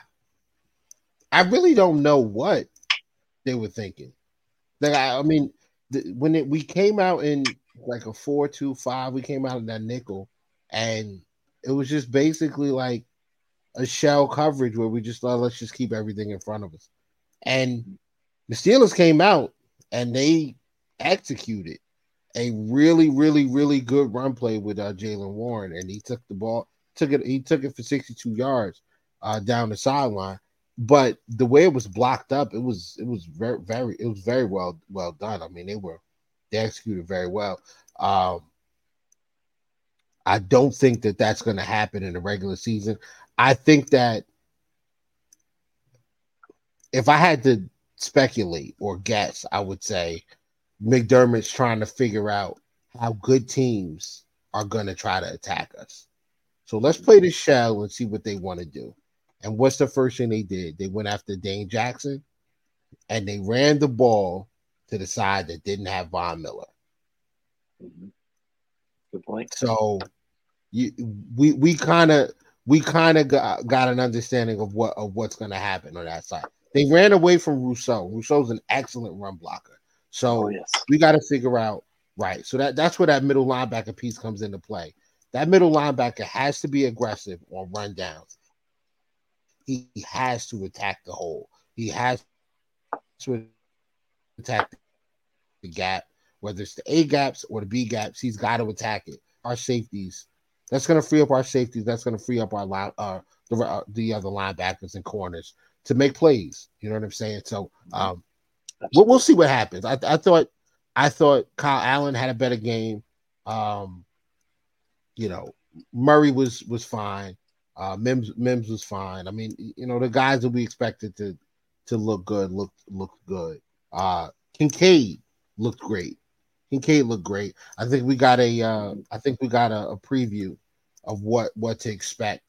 I really don't know what they were thinking. Like I, I mean, the, when it, we came out in like a four two five, we came out in that nickel, and it was just basically like a shell coverage where we just thought let's just keep everything in front of us. And the Steelers came out and they executed a really, really, really good run play with uh, Jaylen Warren, and he took the ball took it. He took it for 62 yards uh, down the sideline. But the way it was blocked up, it was it was very very it was very well well done. I mean, they were they executed very well. Um, I don't think that that's going to happen in the regular season. I think that if I had to speculate or guess, I would say McDermott's trying to figure out how good teams are going to try to attack us. So let's play the shell and see what they want to do. And what's the first thing they did? They went after Dane Jackson and they ran the ball to the side that didn't have Von Miller. Mm-hmm. Good point. So you we we kind of we kind of got, got an understanding of what of what's going to happen on that side. They ran away from Rousseau. Rousseau's an excellent run blocker. So oh, yes. we got to figure out right. So that that's where that middle linebacker piece comes into play. That middle linebacker has to be aggressive on run downs. He, has to attack the hole. He has to attack the gap, whether it's the A gaps or the B gaps. He's got to attack it. Our safeties. That's going to free up our safeties. That's going to free up our line, uh, the uh, the other linebackers and corners to make plays. You know what I'm saying? So, um, we'll, we'll see what happens. I, I thought I thought Kyle Allen had a better game. Um, you know, Murray was was fine. Uh, Mims Mims was fine. I mean, you know, the guys that we expected to to look good looked looked good. Uh, Kincaid looked great. Kincaid looked great. I think we got a uh, I think we got a, a preview of what what to expect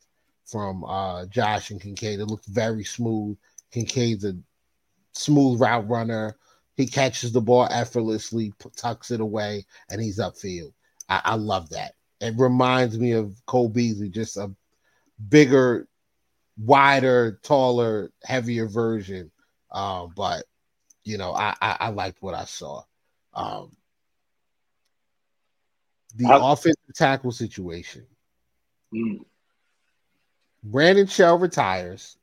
from uh, Josh and Kincaid. It looked very smooth. Kincaid's a smooth route runner. He catches the ball effortlessly, tucks it away, and he's upfield. I, I love that. It reminds me of Cole Beasley, just a bigger, wider, taller, heavier version. Um, but you know, I, I, I liked what I saw. Um, the offensive tackle situation. Mm. Brandon Shell retires.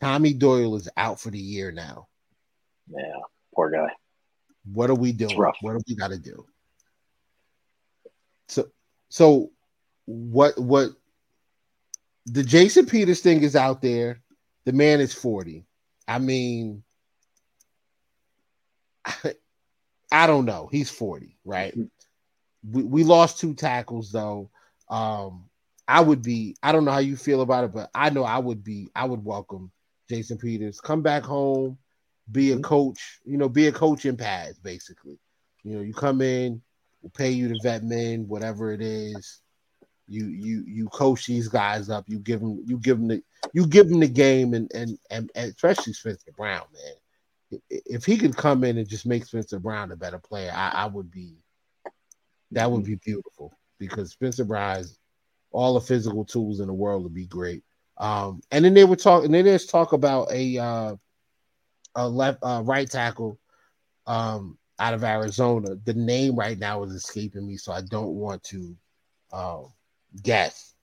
Tommy Doyle is out for the year now. Yeah, poor guy. What are we doing? What do we got to do? So, so what? What? The Jason Peters thing is out there. The man is forty. I mean, I, I don't know. He's forty, right? Mm-hmm. We, we lost two tackles though. Um, I would be. I don't know how you feel about it, but I know I would be. I would welcome Jason Peters. Come back home be a mm-hmm. coach, you know, be a coach in pads, basically. You know, you come in, we'll pay you to vet men, whatever it is. You you you coach these guys up. You give them you give them the you give them the game, and and and, and especially Spencer Brown, man. If he could come in and just make Spencer Brown a better player, I, I would be. That would be beautiful because Spencer Brown all the physical tools in the world would be great. Um, and then they were talking. Then there's talk about a uh, a left uh, right tackle um, out of Arizona. The name right now is escaping me, so I don't want to uh, guess.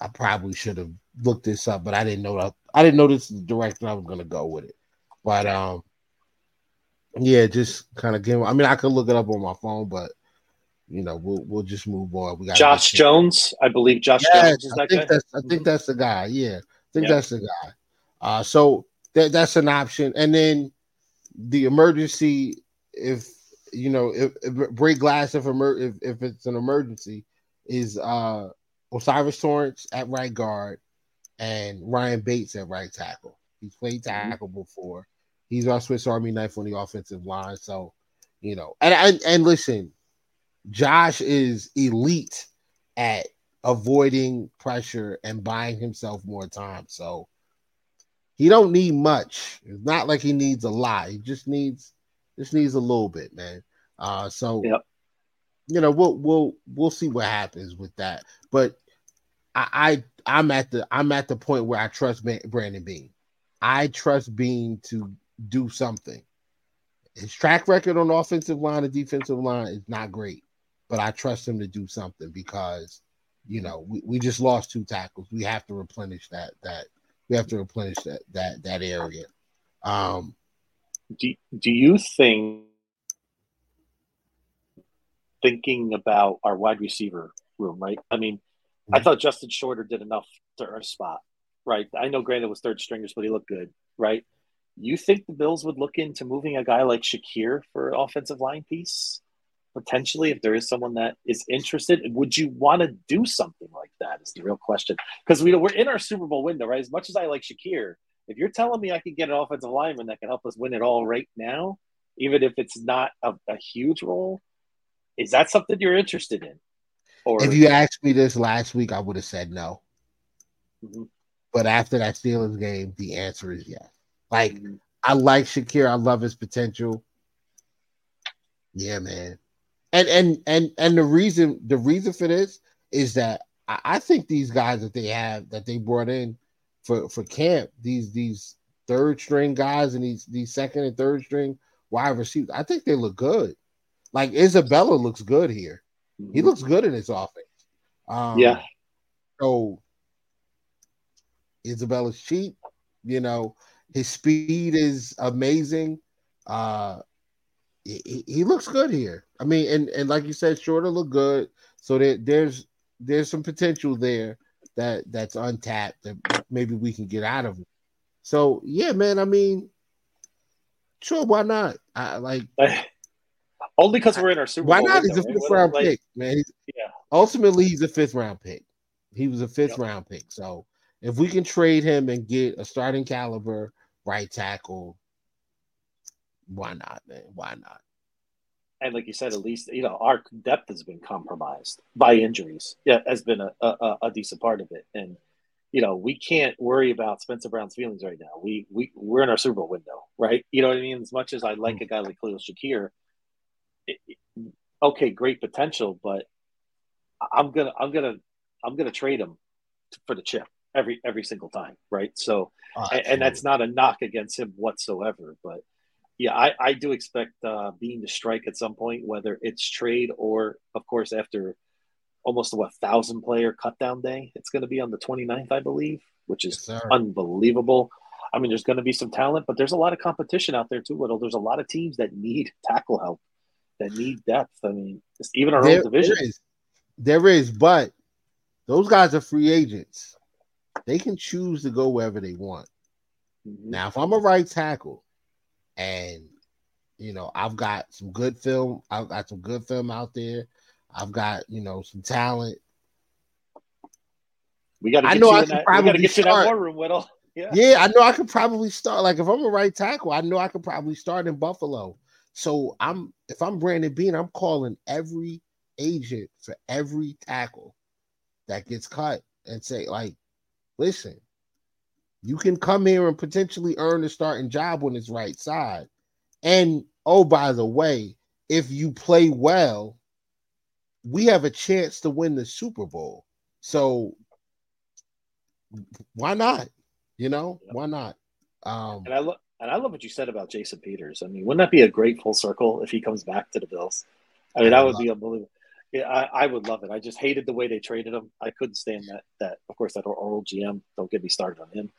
I probably should have looked this up, but I didn't know that. I didn't know this is the direction I was going to go with it. But um, yeah, just kind of give. I mean, I could look it up on my phone, but you know, we'll we'll just move on. We got Josh Jones, I believe. Josh yes, Jones. I think guy? that's I think that's the guy. Yeah, I think yeah. that's the guy. Uh, so that that's an option. And then the emergency, if you know, if, if break glass if, emer- if if it's an emergency, is uh O'Cyrus Torrence at right guard and Ryan Bates at right tackle. He's played mm-hmm. tackle before. He's our Swiss Army knife on the offensive line. So, you know, and and, and listen, Josh is elite at avoiding pressure and buying himself more time. So he don't need much. It's not like he needs a lot. He just needs just needs a little bit, man. Uh, so yep. You know, we'll we'll we'll see what happens with that. But I, I I'm at the I'm at the point where I trust Brandon Beane. I trust Beane to do something. His track record on offensive line and defensive line is not great, but I trust him to do something because you know we, we just lost two tackles. We have to replenish that that we have to replenish that that that area. Um, do do you think thinking about our wide receiver room, right? I mean, mm-hmm. I thought Justin Shorter did enough to earn a spot, right? I know Granted was third stringers, but he looked good, right? You think the Bills would look into moving a guy like Shakir for offensive line piece? potentially if there is someone that is interested would you want to do something like that is the real question because we, we're in our super bowl window right as much as i like shakir if you're telling me i can get an offensive lineman that can help us win it all right now even if it's not a, a huge role is that something you're interested in or if you asked me this last week i would have said no mm-hmm. but after that steelers game the answer is yes like mm-hmm. i like shakir i love his potential yeah man and and and and the reason the reason for this is that I, I think these guys that they have that they brought in for for camp, these these third string guys and these these second and third string wide receivers, I think they look good. Like Isabella looks good here. He Mm-hmm. looks good in his offense. Um, yeah, So Isabella's cheap. You know, his speed is amazing. Uh, he, he- he looks good here. I mean, and and like you said, Shorter look good. So there, there's there's some potential there that that's untapped that maybe we can get out of it. So yeah, man. I mean, sure, why not? I like only because we're in our Super why Bowl. not? He's a fifth What- round like, pick, man. He's- Yeah, ultimately he's a fifth round pick. He was a fifth Yep. round pick. So if we can trade him and get a starting caliber right tackle, why not, man? Why not? and like you said, at least you know our depth has been compromised by injuries. Yeah, has been a, a, a decent part of it, and you know we can't worry about Spencer Brown's feelings right now. We we we're in our Super Bowl window, right? You know what I mean? As much as I like hmm. a guy like Khalil Shakir, it, okay, great potential, but I'm gonna I'm gonna I'm gonna trade him for the chip every every single time, right? So and, and that's not a knock against him whatsoever. But yeah, I, I do expect uh, Beane to strike at some point, whether it's trade or, of course, after almost a what thousand player cut down day. It's going to be on the 29th, I believe, which is sir. unbelievable. I mean, there's going to be some talent, but there's a lot of competition out there too. Whittle. There's a lot of teams that need tackle help, that need depth. I mean, it's even our there, own division. there is, there is, but those guys are free agents. They can choose to go wherever they want. Mhm. Now, if I'm a right tackle and you know I've got some good film, I've got some good film out there. I've got you know some talent. We got to I know you I can that. We got to probably get you in that war room, Whittle. Yeah. Yeah, I know I could probably start. Like if I'm a right tackle, I know I could probably start in Buffalo. So I'm if I'm Brandon Beane, I'm calling every agent for every tackle that gets cut and say, like, listen, you can come here and potentially earn a starting job on this right side. And oh, by the way, if you play well, we have a chance to win the Super Bowl. So why not? You know, why not? Um, And I love and I love what you said about Jason Peters. I mean, wouldn't that be a great full circle if he comes back to the Bills? I mean, that would be unbelievable. Yeah, I, I would love it. I just hated the way they traded him. I couldn't stand that. That of course that old GM. Don't get me started on him.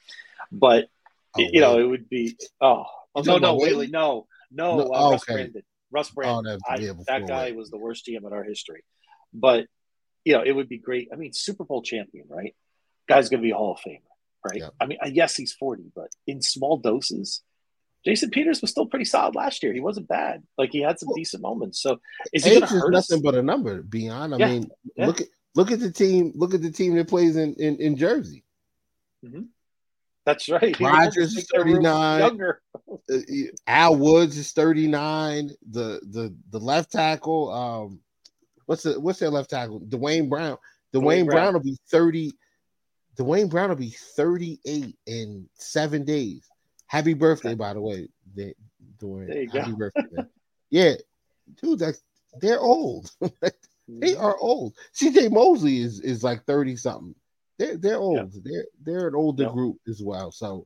But oh, you know, it would be. Oh, oh no, no, Whaley, no, no. No, uh, oh, Russ okay. Brandon. Russ oh, Brandon. that, I, that guy was the worst GM in our history. But you know, it would be great. I mean, Super Bowl champion, right? Guy's going to be a Hall of Famer, right? Yeah. I mean, uh, yes, he's forty, but in small doses. Jason Peters was still pretty solid last year. He wasn't bad. Like he had some Well, decent moments. So is he Age is nothing but a number. Beyond, I Yeah, mean, yeah. look at look at the team. Look at the team that plays in in, in Jersey. That's right. Almost is make their room 39. Younger. Uh, Al Woods is thirty nine. The the the left tackle. Um, what's the what's their left tackle? Duane Brown. Duane, Duane Brown. Brown. will be thirty. Duane Brown will be thirty eight in seven days. Happy birthday, by the way, Da- Duane. There you Happy go. birthday. yeah, dude, that they're old. They are old. CJ Mosley is is like 30 something. They're they're old. They're they're an older Yep. group as well. So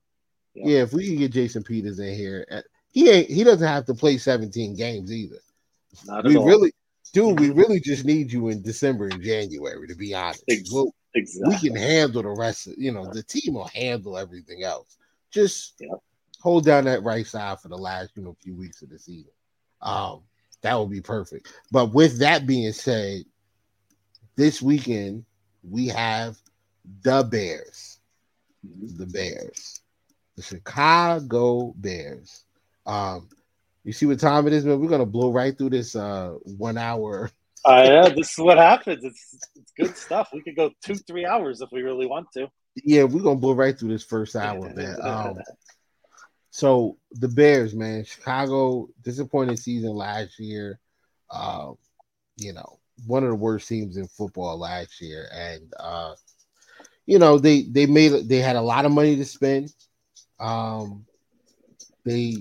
Yep. yeah, if we can get Jason Peters in here, uh, he ain't he doesn't have to play 17 games either. Not at We all. really dude, we really just need you in December and January to be honest. Exactly. we can handle the rest of you know, the team will handle everything else. Just. Hold down that right side for the last, you know, few weeks of the season. Um, that would be perfect. But with that being said, this weekend we have the Bears. The Bears. The Chicago Bears. Um, you see what time it is, man? We're gonna blow right through this uh one hour. Uh, yeah, this is what happens. It's it's good stuff. We could go two, three hours if we really want to. Yeah, we're gonna blow right through this first hour, man. Um, So the Bears, man, Chicago disappointing season last year. Um, you know, one of the worst teams in football last year, and uh, you know they they made they had a lot of money to spend. Um, they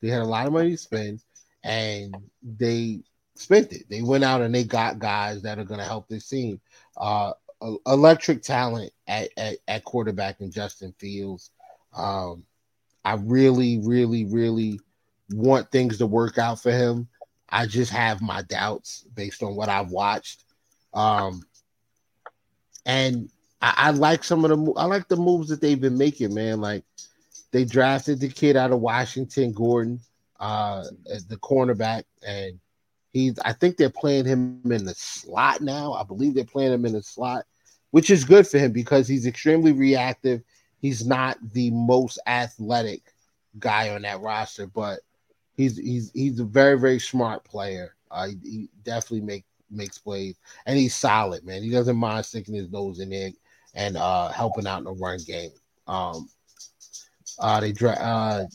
they had a lot of money to spend, and they spent it. They went out and they got guys that are going to help this team. Uh, electric talent at, at, at quarterback in Justin Fields. Um, I really, really, really want things to work out for him. I just have my doubts based on what I've watched. Um, and I, I, like some of the I like the moves that they've been making, man. Like they drafted the kid out of Washington, Gordon, uh, as the cornerback, and he's I think they're playing him in the slot now. I believe they're playing him in the slot, which is good for him because he's extremely reactive. He's not the most athletic guy on that roster, but he's he's he's a very very smart player. Uh, he, he definitely make makes plays, and he's solid, man. He doesn't mind sticking his nose in there and uh, helping out in the run game. Um, uh, they dra- uh,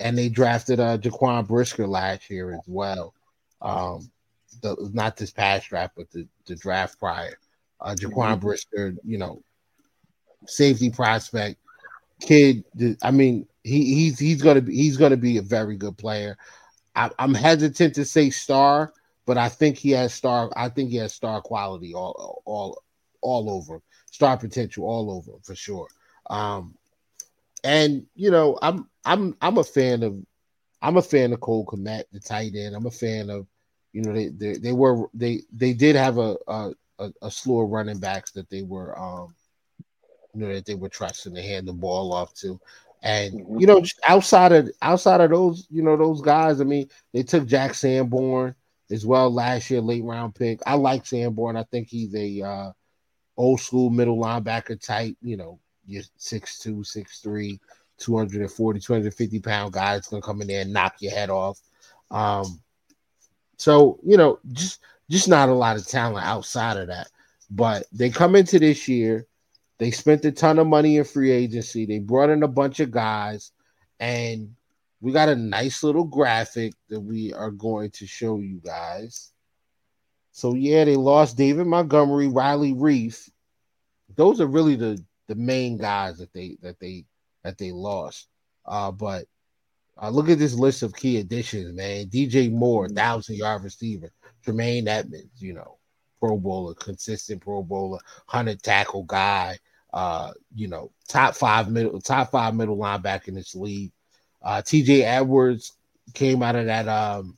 and they drafted uh, Jaquan Brisker last year as well. Um, the, not this past draft, but the, the draft prior. Uh, Jaquan mm-hmm. Brisker, you know, safety prospect, kid. I mean, he, he's he's gonna be he's gonna be a very good player. I, I'm hesitant to say star, but I think he has star. I think he has star quality all all all over, star potential all over for sure. Um, and you know, I'm I'm I'm a fan of I'm a fan of Cole Kmet, the tight end. I'm a fan of, you know, they they, they were they they did have a, a a, slew of running backs that they were um you know that they were trusting to hand the ball off to. And mm-hmm. you know, outside of outside of those, you know, those guys, I mean, they took Jack Sanborn as well last year, late round pick. I like Sanborn. I think he's a uh, old school middle linebacker type, you know, you're 6'2, 6'3, 240, 250 pound guy that's gonna come in there and knock your head off. Um, so you know, just just not a lot of talent outside of that. But they come into this year they spent a ton of money in free agency. They brought in a bunch of guys, and we got a nice little graphic that we are going to show you guys. So yeah, they lost David Montgomery, Riley Reiff. Those are really the the main guys that they that they that they lost. Uh, but uh, look at this list of key additions, man. DJ Moore, thousand yard receiver. Tremaine Edmunds, you know, Pro Bowler, consistent Pro Bowler, hundred tackle guy uh, you know, top five middle top five middle linebacker in this league. Uh, TJ Edwards came out of that um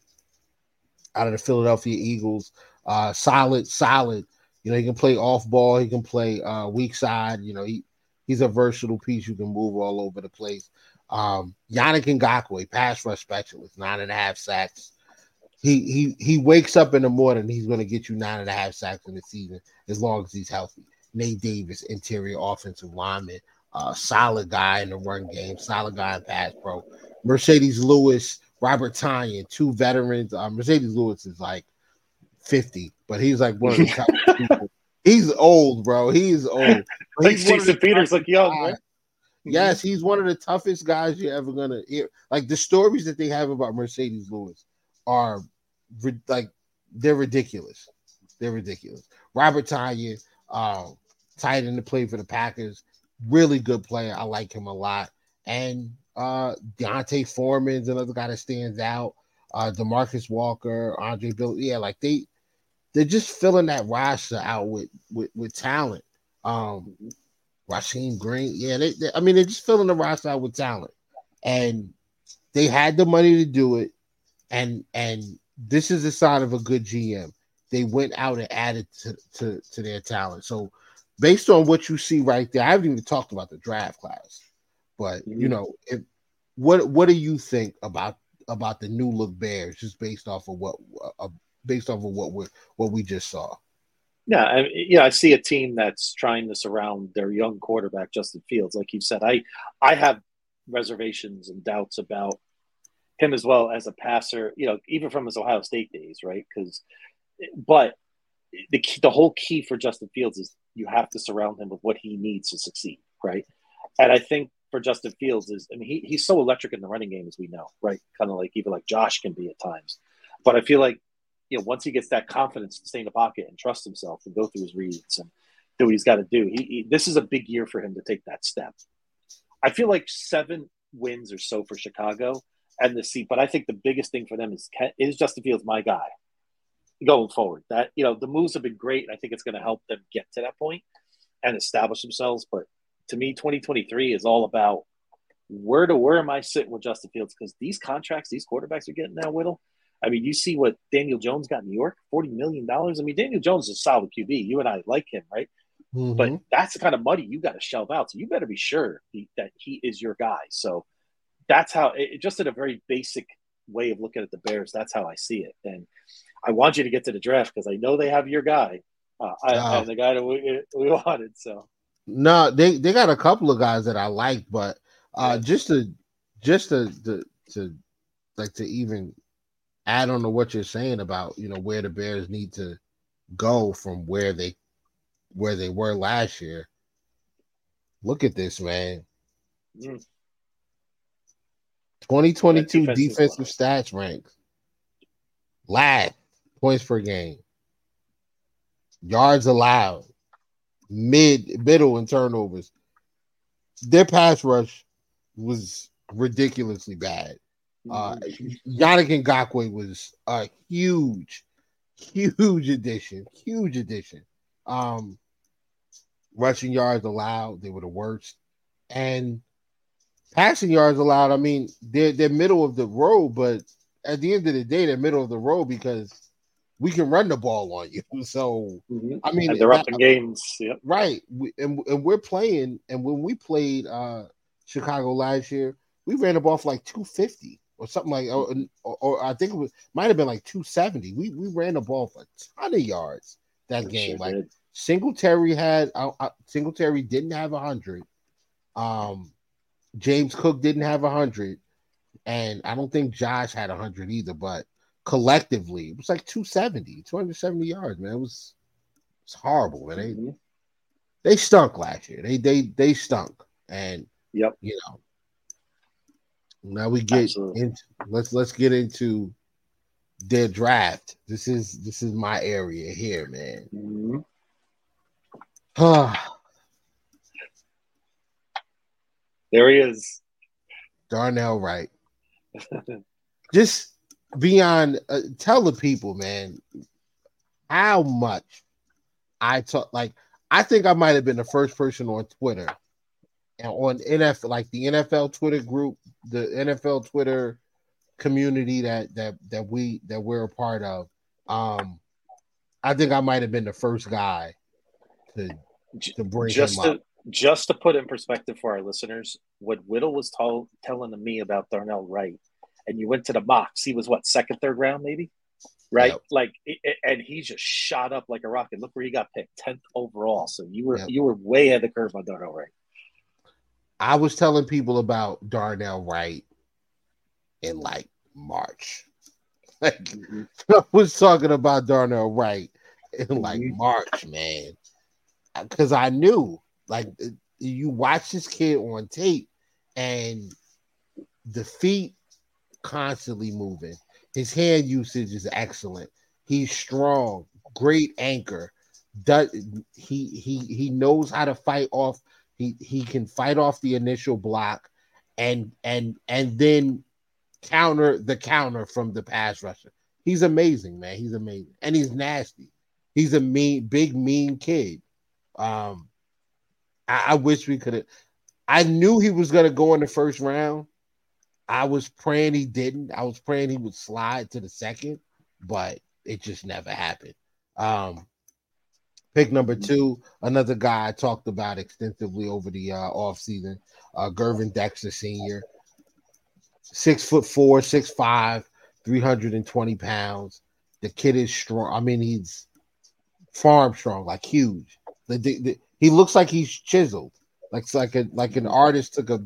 out of the Philadelphia Eagles. Uh, solid, solid. You know, he can play off ball, he can play uh weak side. You know, he he's a versatile piece. You can move all over the place. Um, Yannick Ngakoue, pass rush specialist, nine and a half sacks. He he he wakes up in the morning. He's going to get you nine and a half sacks in the season as long as he's healthy. Nate Davis, interior offensive lineman, uh, solid guy in the run game, solid guy in pass pro. Marcedes Lewis, Robert Tonyan, two veterans. Uh, Marcedes Lewis is like 50, but he's like one of the top people. He's old, bro. He's old. like Jason Peters look young, right? Yes, he's one of the toughest guys you're ever gonna hear. Like the stories that they have about Marcedes Lewis are like they're ridiculous. They're ridiculous. Robert Tonyan, um, tight end to play for the Packers. Really good player. I like him a lot. And uh D'Onta Foreman's another guy that stands out. Uh Demarcus Walker, Andre Bill. Yeah, like they they're just filling that roster out with with, with talent. Um Rasheem Green. Yeah, they, they, I mean they're just filling the roster out with talent. And they had the money to do it. And and this is a sign of a good GM. They went out and added to, to, to their talent. So based on what you see right there, I haven't even talked about the draft class, but mm-hmm. you know, if, what what do you think about about the new look Bears just based off of what uh, based off of what we what we just saw? Yeah, I, yeah, I see a team that's trying to surround their young quarterback Justin Fields. Like you said, I I have reservations and doubts about him as well as a passer. You know, even from his Ohio State days, right? Because, but the key, the whole key for Justin Fields is you have to surround him with what he needs to succeed, right? And I think for Justin Fields is, I mean, he, he's so electric in the running game, as we know, right? Kind of like even like Josh can be at times. But I feel like, you know, once he gets that confidence to stay in the pocket and trust himself and go through his reads and do what he's got to do, he, he, this is a big year for him to take that step. I feel like seven wins or so for Chicago and the seat, but I think the biggest thing for them is is Justin Fields my guy? Going forward. That you know the moves have been great, and I think it's going to help them get to that point and establish themselves. But to me, 2023 is all about where to where am I sitting with Justin Fields because these contracts, these quarterbacks are getting now, Whittle. I mean, you see what Daniel Jones got in New York, forty million dollars. I mean, Daniel Jones is a solid QB. You and I like him, right? Mm-hmm. But that's the kind of money you got to shell out. So you better be sure he, that he is your guy. So that's how it just in a very basic way of looking at the Bears. That's how I see it. And I want you to get to the draft because I know they have your guy, uh, I, oh. and the guy that we, we wanted. So no, they they got a couple of guys that I like, but uh, just to just to, to to like to even add on to what you're saying about you know where the Bears need to go from where they where they were last year. Look at this, man. Mm. 2022 defensive stats ranks. Last points per game. Yards allowed. Mid middle and turnovers. Their pass rush was ridiculously bad. Uh. Yannick Ngakoue was a huge, huge addition. Huge addition. Um rushing yards allowed, they were the worst. And passing yards allowed, I mean, they're they're middle of the road, but at the end of the day, they're middle of the road because we can run the ball on you. So mm-hmm. I mean, and they're up in games, yep. right? We, and and we're playing, and when we played uh Chicago last year, we ran the ball for like two fifty or something like, or, or, or, I think it was might have been like two seventy. We we ran the ball for a ton of yards that game. Sure like did. Singletary had uh, uh, Singletary didn't have a hundred. Um, James Cook didn't have a hundred, and I don't think Josh had a hundred either. But collectively, it was like 270, 270 yards. Man, it was it's horrible. Man, they mm-hmm. they stunk last year. They they they stunk, and yep, you know. Now we get Absolutely. into let's let's get into their draft. This is this is my area here, man. Mm-hmm. there he is. Darnell Wright. Just beyond, uh, tell the people, man, how much I talk. Like, I think I might have been the first person on Twitter and on NFL, like the NFL Twitter group, the NFL Twitter community that that that we that we're a part of. Um, I think I might have been the first guy to to bring just him to, up. Just to put in perspective for our listeners, what Whittle was told, telling me about Darnell Wright, and you went to the mocks, he was what second, third round, maybe, right? Yep. Like, and he just shot up like a rocket. Look where he got picked, tenth overall. So you were yep. you were way ahead of the curve on Darnell Wright. I was telling people about Darnell Wright in like March. Like mm-hmm. I was talking about Darnell Wright in like mm-hmm. March, man because I knew like you watch this kid on tape and the feet constantly moving. His hand usage is excellent. He's strong, great anchor. Does he he he knows how to fight off he he can fight off the initial block and and and then counter the counter from the pass rusher. He's amazing, man. He's amazing. And he's nasty. He's a mean, big, mean kid. Um, I, I wish we could have. I knew he was going to go in the first round. I was praying he didn't. I was praying he would slide to the second, but it just never happened. Um, pick number two, another guy I talked about extensively over the uh, offseason, uh, Gervon Dexter Sr. Six foot four, six five, 320 pounds. The kid is strong. I mean, he's farm strong, like huge. The, the, the, he looks like he's chiseled, like like a like an artist took a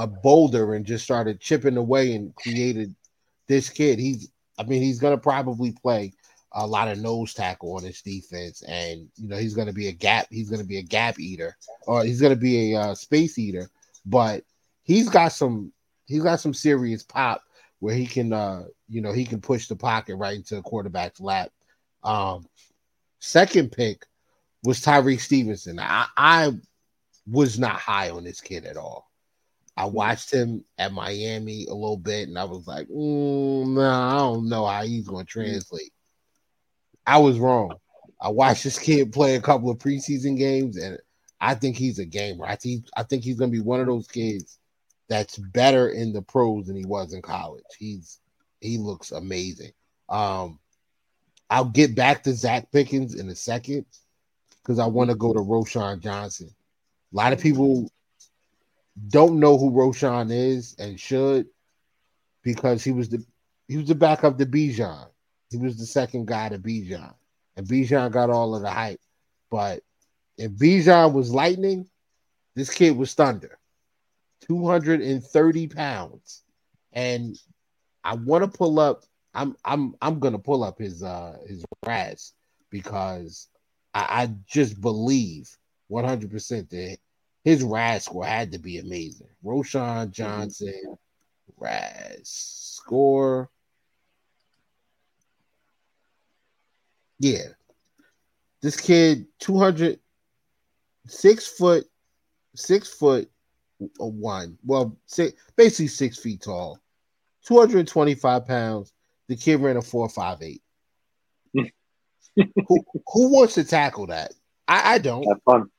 a boulder and just started chipping away and created this kid. He's I mean he's gonna probably play a lot of nose tackle on his defense, and you know he's gonna be a gap. He's gonna be a gap eater, or he's gonna be a uh, space eater. But he's got some he's got some serious pop where he can uh you know he can push the pocket right into a quarterback's lap. Um, second pick, was Tyrique Stevenson. I, I was not high on this kid at all. I mm. watched him at Miami a little bit, and I was like, mm, "No, I don't know how he's going to mm. translate." I was wrong. I watched this kid play a couple of preseason games, and I think he's a gamer. I think I think he's gonna be one of those kids that's better in the pros than he was in college. He's he looks amazing. Um, I'll get back to Zacch Pickens in a second because I want to go to Roschon Johnson. A lot of people don't know who Roschon is and should because he was the he was the backup to Bijan. He was the second guy to Bijan and Bijan got all of the hype. But if Bijan was lightning, this kid was thunder. 230 pounds. And I want to pull up. I'm I'm I'm gonna pull up his uh his RAS because I, I just believe 100 percent that his RAS score had to be amazing. Roschon Johnson, RAS score Yeah. This kid, 200, six foot, six foot one. Well, six, basically six feet tall, 225 pounds. The kid ran a 458. who, who wants to tackle that? I, I don't. Have fun.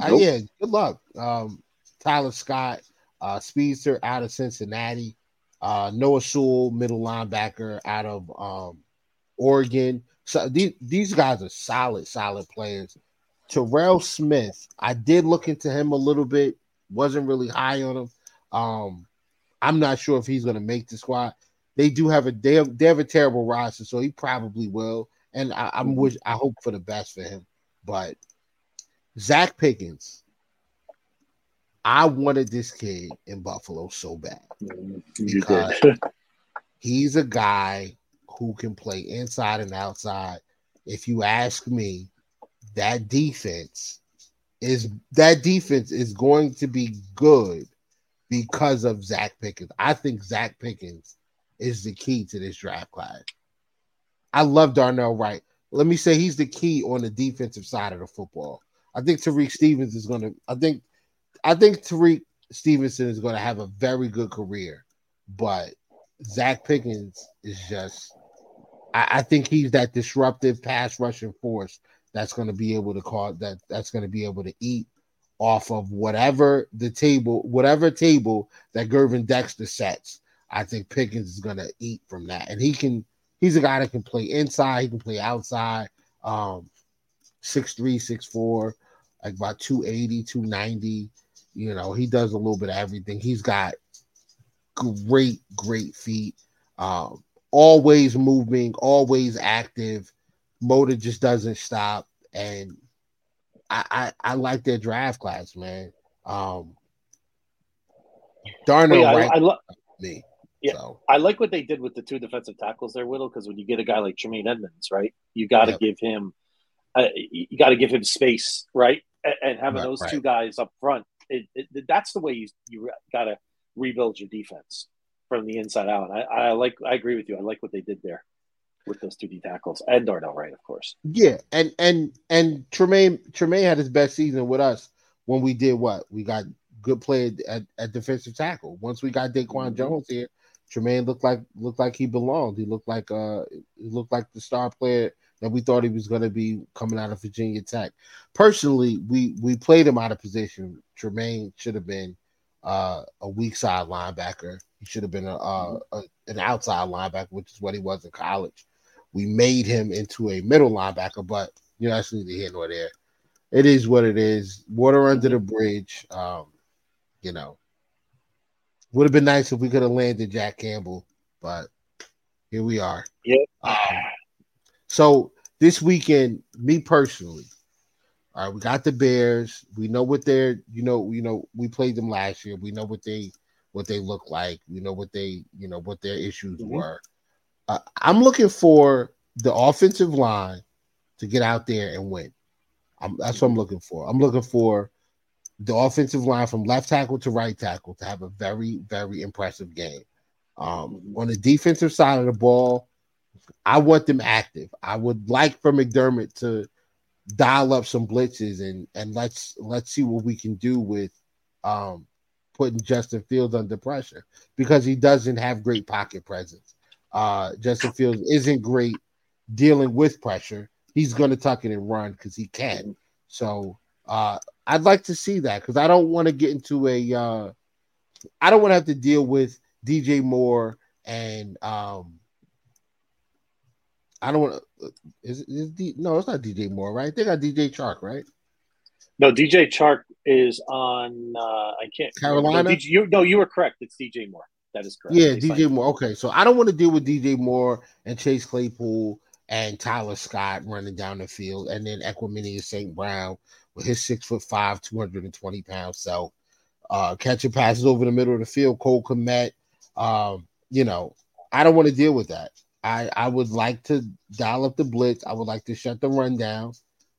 Uh, nope. yeah, good luck. Um, Tyler Scott, uh, speedster out of Cincinnati. Uh, Noah Sewell, middle linebacker out of um, Oregon. So these, these guys are solid, solid players. Terrell Smith, I did look into him a little bit, wasn't really high on him. Um, I'm not sure if he's going to make the squad. They do have a they have, they have a terrible roster, so he probably will. And I, I'm wish I hope for the best for him. But Zacch Pickens, I wanted this kid in Buffalo so bad mm-hmm. because he's a guy who can play inside and outside. If you ask me, that defense is that defense is going to be good because of Zacch Pickens. I think Zacch Pickens is the key to this draft class. I love Darnell Wright. Let me say he's the key on the defensive side of the football. I think Tyrique Stevens is going to. I think, I think Tyrique Stevenson is going to have a very good career, but Zacch Pickens is just I, I think he's that disruptive pass rushing force that's going to be able to call that that's going to be able to eat off of whatever the table, whatever table that Gervon Dexter sets. I think Pickens is going to eat from that, and he can. He's a guy that can play inside. He can play outside. Um, six three, six four, like about 280, 290. You know, he does a little bit of everything. He's got great, great feet. Um, always moving, always active. Motor just doesn't stop, and I, I, I like their draft class, man. Um, well, yeah, right I, I lo- me. Yeah, so. I like what they did with the two defensive tackles there, Whittle, because when you get a guy like Tremaine Edmunds, right, you got to yep. give him, uh, you got to give him space, right, and, and having right, those right. two guys up front, it, it, that's the way you you got to rebuild your defense from the inside out. I, I like I agree with you. I like what they did there with those two D tackles and Darnell Wright, of course. Yeah, and and and Tremaine Tremaine had his best season with us when we did what we got good play at, at defensive tackle. Once we got Daquan mm-hmm. Jones here, Tremaine looked like looked like he belonged. He looked like uh he looked like the star player that we thought he was going to be coming out of Virginia Tech. Personally, we we played him out of position. Tremaine should have been uh, a weak side linebacker. He should have been a, a, a, an outside linebacker, which is what he was in college. We made him into a middle linebacker, but you know that's neither here nor there. It is what it is. Water under the bridge. Um, you know, would have been nice if we could have landed Jack Campbell, but here we are. Yeah. Um, so this weekend, me personally, all right, we got the Bears. We know what they're, you know, you know, we played them last year. We know what they what they look like. We know what they, you know, what their issues mm-hmm. were. Uh, I'm looking for the offensive line to get out there and win. I'm, that's what I'm looking for. I'm looking for the offensive line from left tackle to right tackle to have a very, very impressive game. Um, on the defensive side of the ball, I want them active. I would like for McDermott to dial up some blitzes and and let's let's see what we can do with um putting Justin Fields under pressure because he doesn't have great pocket presence. Uh Justin Fields isn't great dealing with pressure, he's going to tuck it and run because he can. So uh, I'd like to see that because I don't want to get into a. Uh, I don't want to have to deal with DJ Moore and um, I don't want to. Is, is D, no, it's not DJ Moore, right? They got DJ Chark, right? No, DJ Chark is on. Uh, I can't. Carolina. No, DJ, you, no, you were correct. It's DJ Moore. That is correct. Yeah, DJ Moore. Okay, so I don't want to deal with DJ Moore and Chase Claypool and Tyler Scott running down the field, and then Equanimeous St. Brown with his six foot five, 220 pounds. So uh catching passes over the middle of the field, Cole Kmet. Um, you know, I don't want to deal with that. I, I would like to dial up the blitz. I would like to shut the run down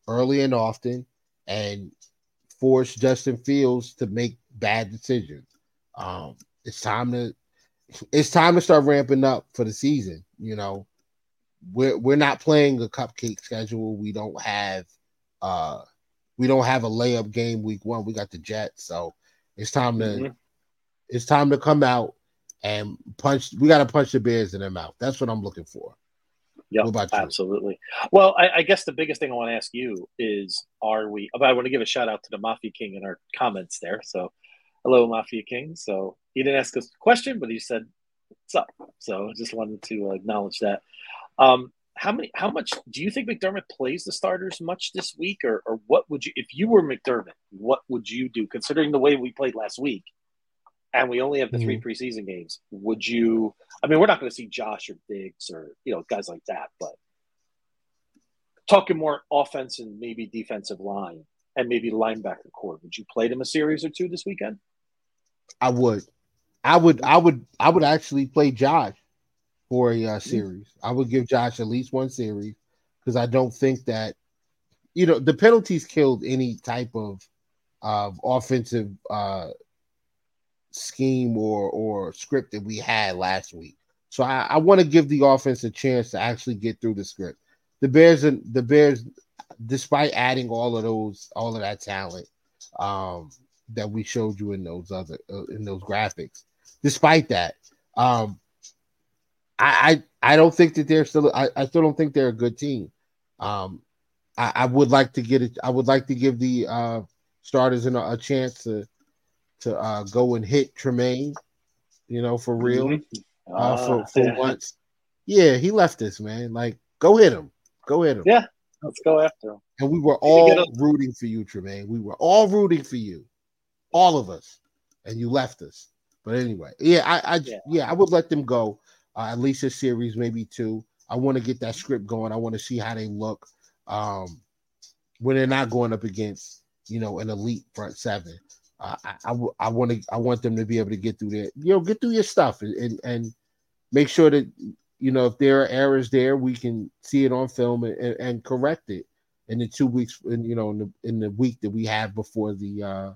early and often and force Justin Fields to make bad decisions. Um, it's time to it's time to start ramping up for the season. You know, we're we're not playing a cupcake schedule. We don't have uh we don't have a layup game week one. We got the Jets, so it's time to mm-hmm. it's time to come out and punch. We got to punch the Bears in their mouth. That's what I'm looking for. Yeah, absolutely. Well, I, I, guess the biggest thing I want to ask you is: Are we? I want to give a shout out to the Mafia King in our comments there. So, hello, Mafia King. So he didn't ask us a question, but he said, "What's up?" So, I just wanted to acknowledge that. Um, how many? How much do you think McDermott plays the starters much this week, or, or what would you, if you were McDermott, what would you do? Considering the way we played last week, and we only have the mm-hmm. three preseason games, would you? I mean, we're not going to see Josh or Diggs or you know guys like that, but talking more offense and maybe defensive line and maybe linebacker core, would you play them a series or two this weekend? I would, I would, I would, I would actually play Josh for a uh, mm-hmm. series. I would give Josh at least one series because I don't think that you know the penalties killed any type of of offensive uh, scheme or or script that we had last week. So I, I want to give the offense a chance to actually get through the script. The Bears and the Bears, despite adding all of those, all of that talent um, that we showed you in those other uh, in those graphics, despite that, um, I, I I don't think that they're still. I, I still don't think they're a good team. Um, I, I would like to get it. I would like to give the uh, starters a, a chance to to uh, go and hit Tremaine, you know, for real, mm-hmm. uh, for, ah, for yeah. once. Yeah, he left us, man. Like, go hit him. Go hit him. Yeah, let's go after him. And we were all rooting for you, Tremaine. We were all rooting for you, all of us, and you left us. But anyway, yeah, I, I yeah. yeah, I would let them go. Uh, at least a series, maybe two. I want to get that script going. I want to see how they look um, when they're not going up against, you know, an elite front seven. I, I, I want to I want them to be able to get through that. you know, get through your stuff and, and, and make sure that you know if there are errors there, we can see it on film and, and, and correct it in the two weeks, in you know, in the in the week that we have before the uh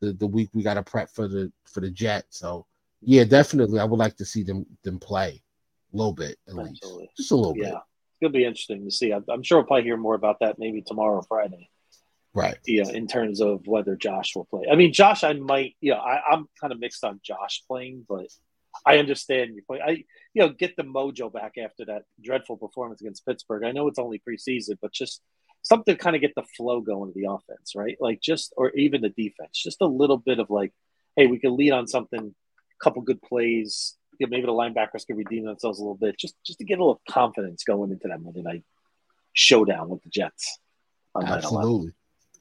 the the week we got to prep for the for the jet. So yeah, definitely, I would like to see them them play a little bit at Absolutely. least, just a little yeah. bit. It's gonna be interesting to see. I'm, I'm sure we'll probably hear more about that maybe tomorrow or Friday. Right. Yeah, in terms of whether Josh will play. I mean, Josh, I might. Yeah, I, I'm kind of mixed on Josh playing, but I understand your point. I, you know, get the mojo back after that dreadful performance against Pittsburgh. I know it's only preseason, but just something to kind of get the flow going to the offense, right? Like just, or even the defense, just a little bit of like, hey, we can lead on something, a couple good plays. You know, maybe the linebackers can redeem themselves a little bit, just just to get a little confidence going into that Monday night showdown with the Jets. Absolutely.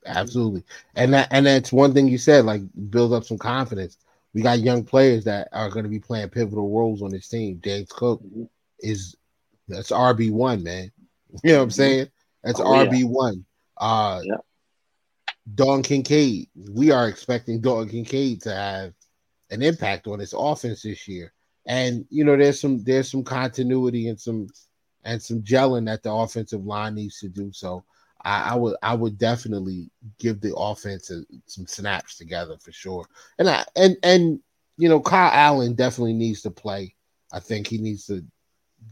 Absolutely. And that and that's one thing you said, like build up some confidence. We got young players that are going to be playing pivotal roles on this team. James Cook mm-hmm. is that's RB one, man. You know what I'm saying? That's oh, RB one. Yeah. Uh yeah. Dalton Kincaid. We are expecting Dalton Kincaid to have an impact on this offense this year. And you know, there's some there's some continuity and some and some gelling that the offensive line needs to do. So I, I, would I would definitely give the offense a, some snaps together for sure. And I and and you know Kyle Allen definitely needs to play. I think he needs to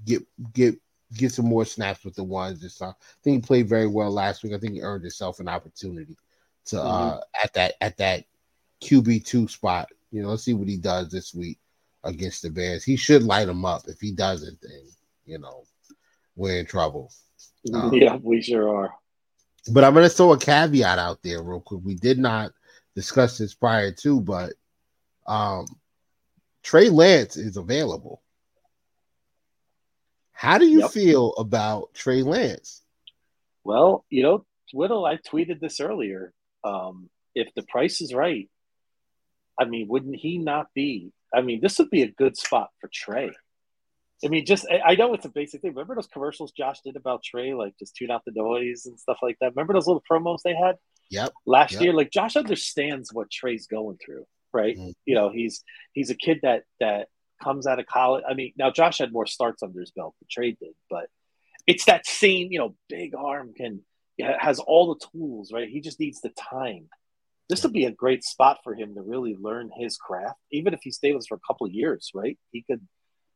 get get get some more snaps with the ones this time. I think he played very well last week. I think he earned himself an opportunity to mm-hmm. uh at that at that QB two spot. You know, let's see what he does this week against the Bears. He should light them up. If he doesn't, then you know we're in trouble. Um, yeah, we sure are. But I'm going to throw a caveat out there real quick. We did not discuss this prior to, but um, Trey Lance is available. How do you yep. feel about Trey Lance? Well, you know, Whittle, I tweeted this earlier. Um, if the price is right, I mean, wouldn't he not be? I mean, this would be a good spot for Trey. I mean, just I know it's a basic thing. Remember those commercials Josh did about Trey, like just tune out the noise and stuff like that. Remember those little promos they had? Yep. Last yep. year, like Josh understands what Trey's going through, right? Mm-hmm. You know, he's he's a kid that that comes out of college. I mean, now Josh had more starts under his belt than Trey did, but it's that same, you know, big arm can has all the tools, right? He just needs the time. This would be a great spot for him to really learn his craft, even if he stays with us for a couple of years, right? He could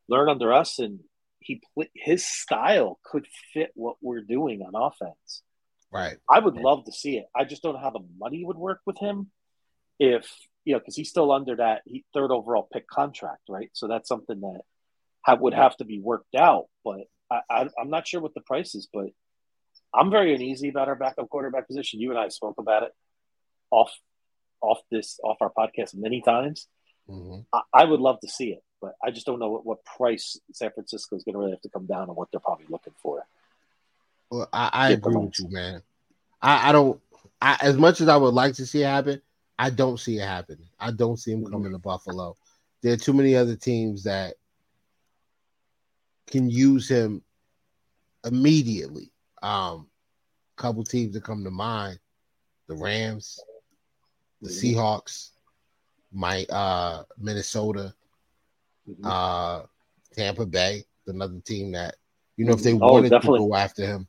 learn under us, and he his style could fit what we're doing on offense. Right. I would love to see it. I just don't know how the money would work with him. If you know, because he's still under that third overall pick contract, right? So that's something that have, would have to be worked out. But I, I, I'm not sure what the price is, but I'm very uneasy about our backup quarterback position. You and I spoke about it off off this off our podcast many times. Mm-hmm. I, I, would love to see it, but I just don't know what, what price San Francisco is going to really have to come down on what they're probably looking for. Well, I, I agree with you, man. I, I don't. I, as much as I would like to see it happen, I don't see it happening. I don't see him mm-hmm. coming to Buffalo. There are too many other teams that can use him immediately. Um, couple teams that come to mind: the Rams, the mm-hmm. Seahawks, my uh, Minnesota, mm-hmm. uh, Tampa Bay, another team that you know if they oh, wanted definitely. to go after him,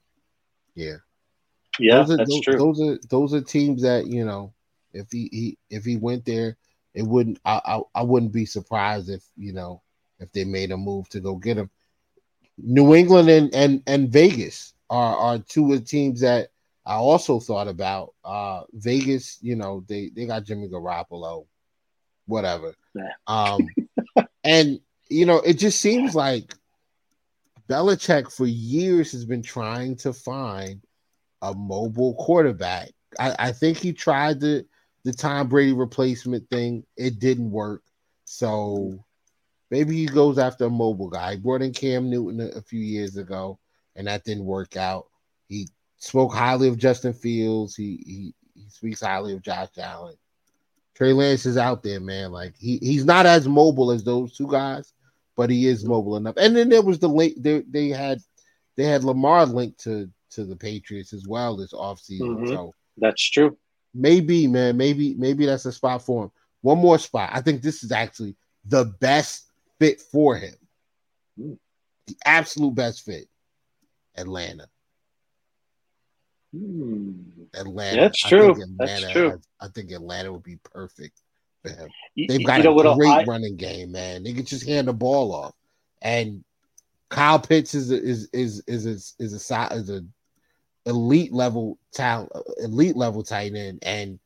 yeah, yeah, those are, that's those, true. Those are those are teams that you know if he, he if he went there, it wouldn't I, I I wouldn't be surprised if you know if they made a move to go get him. New England and and and Vegas are are two of the teams that I also thought about. Uh Vegas, you know, they they got Jimmy Garoppolo, whatever. Um and you know, it just seems like Belichick for years has been trying to find a mobile quarterback. I, I think he tried the the Tom Brady replacement thing. It didn't work. So maybe he goes after a mobile guy. He brought in Cam Newton a, a few years ago, and that didn't work out. He spoke highly of Justin Fields. He he, he speaks highly of Josh Allen. Trey Lance is out there, man. Like he, he's not as mobile as those two guys, but he is mobile enough. And then there was the link they, they had they had Lamar linked to to the Patriots as well this offseason. Mm-hmm. So that's true. Maybe, man, maybe, maybe that's a spot for him. One more spot. I think this is actually the best fit for him. Mm. The absolute best fit. Atlanta. Hmm. Atlanta. That's true. Atlanta, That's true. I, I, think Atlanta would be perfect for him. They've got you know, a great I, running game, man. They can just hand the ball off. And Kyle Pitts is a, is is is a, is a is a elite level talent, elite level tight end, and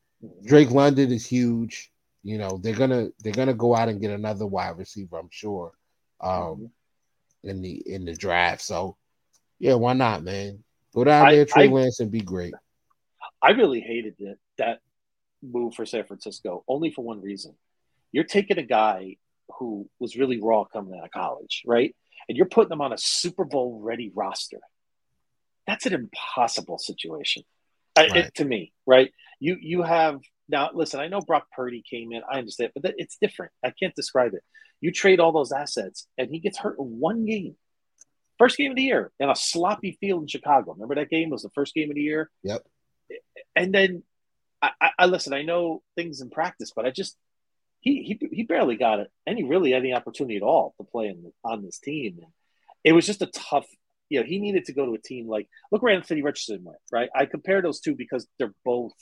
Drake London is huge. You know they're gonna they're gonna go out and get another wide receiver, I'm sure, um, in the in the draft. So yeah, why not, man? Go down I, there, Trey I, Lance, and be great. I really hated it, that move for San Francisco, only for one reason. You're taking a guy who was really raw coming out of college, right? And you're putting him on a Super Bowl ready roster. That's an impossible situation uh, right. it, to me, right? You you have now. Listen, I know Brock Purdy came in. I understand, but that, it's different. I can't describe it. You trade all those assets, and he gets hurt in one game. First game of the year in a sloppy field in Chicago. Remember that game was the first game of the year. Yep. And then I, I listen. I know things in practice, but I just he he he barely got it any really any opportunity at all to play in, on this team. And it was just a tough. You know, he needed to go to a team like look where Anthony Richardson went. Right, I compare those two because they're both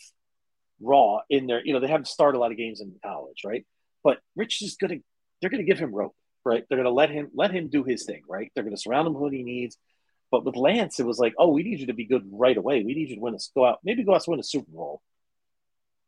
raw in their. You know, they haven't started a lot of games in college, right? But Rich is gonna. They're gonna give him rope right? They're going to let him let him do his thing, right? They're going to surround him with what he needs. But with Lance, it was like, oh, we need you to be good right away. We need you to win a go out, maybe go out to win a Super Bowl.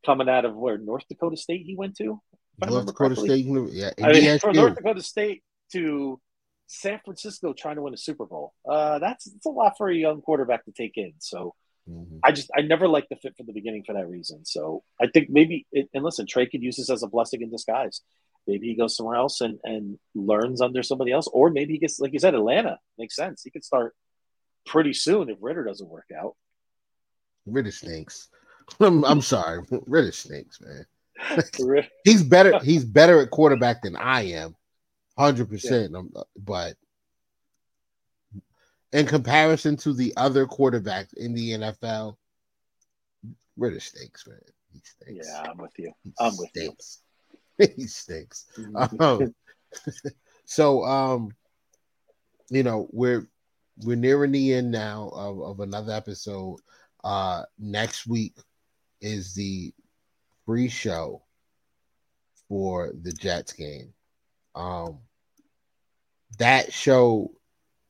Coming out of where North Dakota State he went to, North Dakota correctly. State, yeah, I mean, from North Dakota State to San Francisco trying to win a Super Bowl. Uh, that's, that's a lot for a young quarterback to take in. So mm-hmm. I just I never liked the fit from the beginning for that reason. So I think maybe it, and listen, Trey could use this as a blessing in disguise. Maybe he goes somewhere else and, and learns under somebody else, or maybe he gets like you said, Atlanta makes sense. He could start pretty soon if Ridder doesn't work out. Ridder stinks. I'm, I'm sorry, Ridder stinks, man. he's better. He's better at quarterback than I am, hundred yeah. percent. But in comparison to the other quarterbacks in the NFL, Ridder stinks, man. He stinks. Yeah, I'm with you. I'm with stinks. you. He stinks. Mm-hmm. Um, so, um, you know, we're we're nearing the end now of, of another episode. Uh, next week is the free show for the Jets game. Um, that show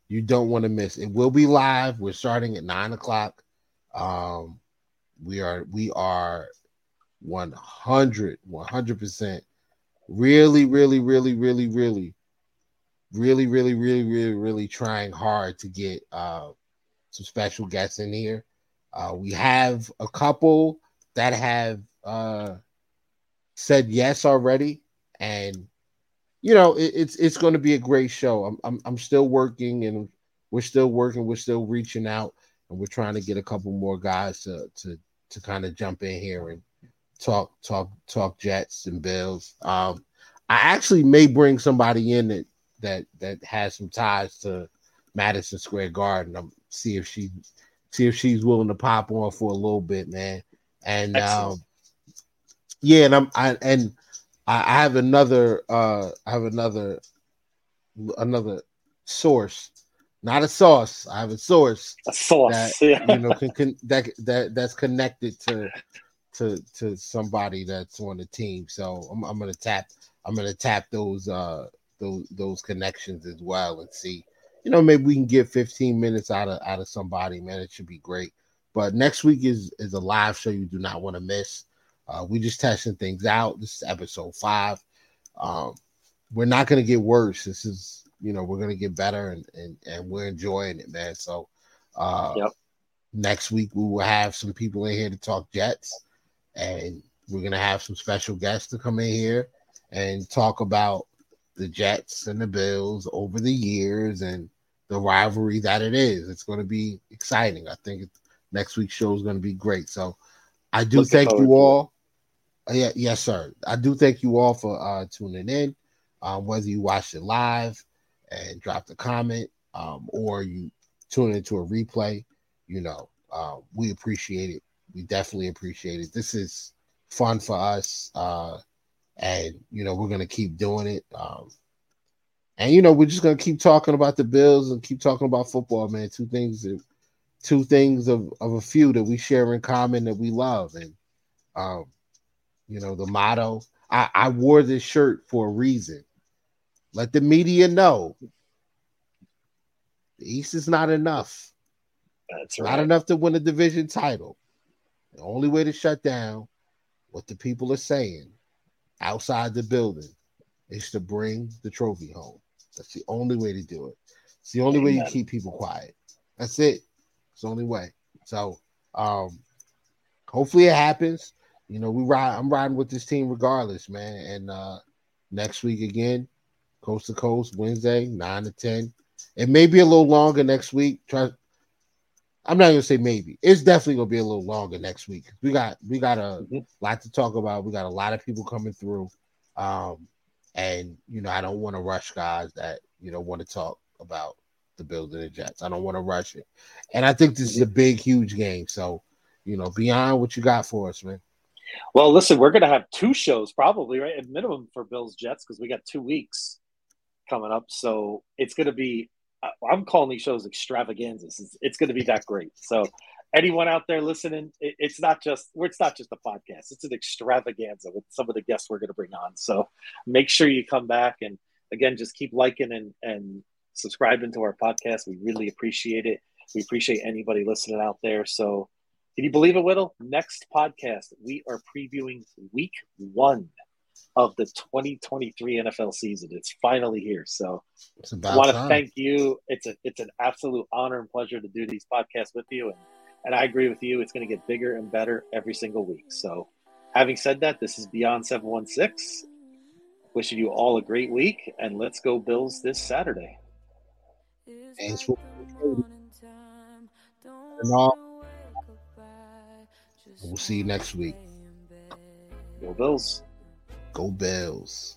you don't want to miss. It will be live. We're starting at nine o'clock. Um, we are we are 100 100 percent really really really really really really really really really really trying hard to get uh some special guests in here uh we have a couple that have uh, said yes already, and you know it, it's it's going to be a great show. I'm, I'm I'm still working, and we're still working. We're still reaching out, and we're trying to get a couple more guys to to to kind of jump in here and talk talk talk Jets and Bills. Um, I actually may bring somebody in that that that has some ties to Madison Square Garden. I'm see if she see if she's willing to pop on for a little bit, man. And um, yeah, and I'm I and I have another uh I have another another source, not a sauce. I have a source. A source, that, yeah. you know, can, can that that that's connected to to to somebody that's on the team. So I'm I'm gonna tap I'm gonna tap those uh those those connections as well and see. You know, maybe we can get 15 minutes out of out of somebody, man. It should be great. But next week is is a live show you do not want to miss. Uh, we just testing things out. This is episode five. Um, we're not going to get worse. This is, you know, we're going to get better and, and, and we're enjoying it, man. So, uh, yep. next week we will have some people in here to talk Jets and we're going to have some special guests to come in here and talk about the Jets and the Bills over the years and the rivalry that it is. It's going to be exciting. I think next week's show is going to be great. So, I do Looking thank you all. Uh, yeah, yes, sir. I do thank you all for uh, tuning in. Um, whether you watched it live and dropped a comment, um, or you tune into a replay, you know, uh, we appreciate it. We definitely appreciate it. This is fun for us, uh, and you know, we're gonna keep doing it. Um, and you know, we're just gonna keep talking about the Bills and keep talking about football, man. Two things that two things of, of a few that we share in common that we love. And um, you know, the motto. I, I wore this shirt for a reason. Let the media know. The East is not enough. That's right. Not enough to win a division title. The only way to shut down what the people are saying outside the building is to bring the trophy home. That's the only way to do it. It's the only Amen. way you keep people quiet. That's it. It's the only way. So um hopefully it happens. You know, we ride I'm riding with this team regardless, man. And uh next week again, coast to coast, Wednesday, nine to ten. It may be a little longer next week. Try I'm not gonna say maybe. It's definitely gonna be a little longer next week. We got we got a mm-hmm. lot to talk about. We got a lot of people coming through. Um, and you know, I don't want to rush guys that you know want to talk about the Bills and the Jets. I don't want to rush it. And I think this is a big, huge game. So, you know, beyond what you got for us, man. Well, listen, we're going to have two shows probably, right? At minimum for Bills Jets because we got two weeks coming up. So it's going to be, I'm calling these shows extravaganzas. It's, it's going to be that great. So anyone out there listening, it, it's not just, it's not just a podcast. It's an extravaganza with some of the guests we're going to bring on. So make sure you come back and again, just keep liking and, and subscribing to our podcast. We really appreciate it. We appreciate anybody listening out there. So, can you believe it, Whittle? Next podcast, we are previewing week one of the 2023 NFL season. It's finally here. So I want to thank you. It's a it's an absolute honor and pleasure to do these podcasts with you. And, and I agree with you. It's going to get bigger and better every single week. So having said that, this is Beyond 716. Wishing you all a great week and let's go Bills this Saturday. Thanks for and all. We'll see you next week. Go Bills. Go Bills.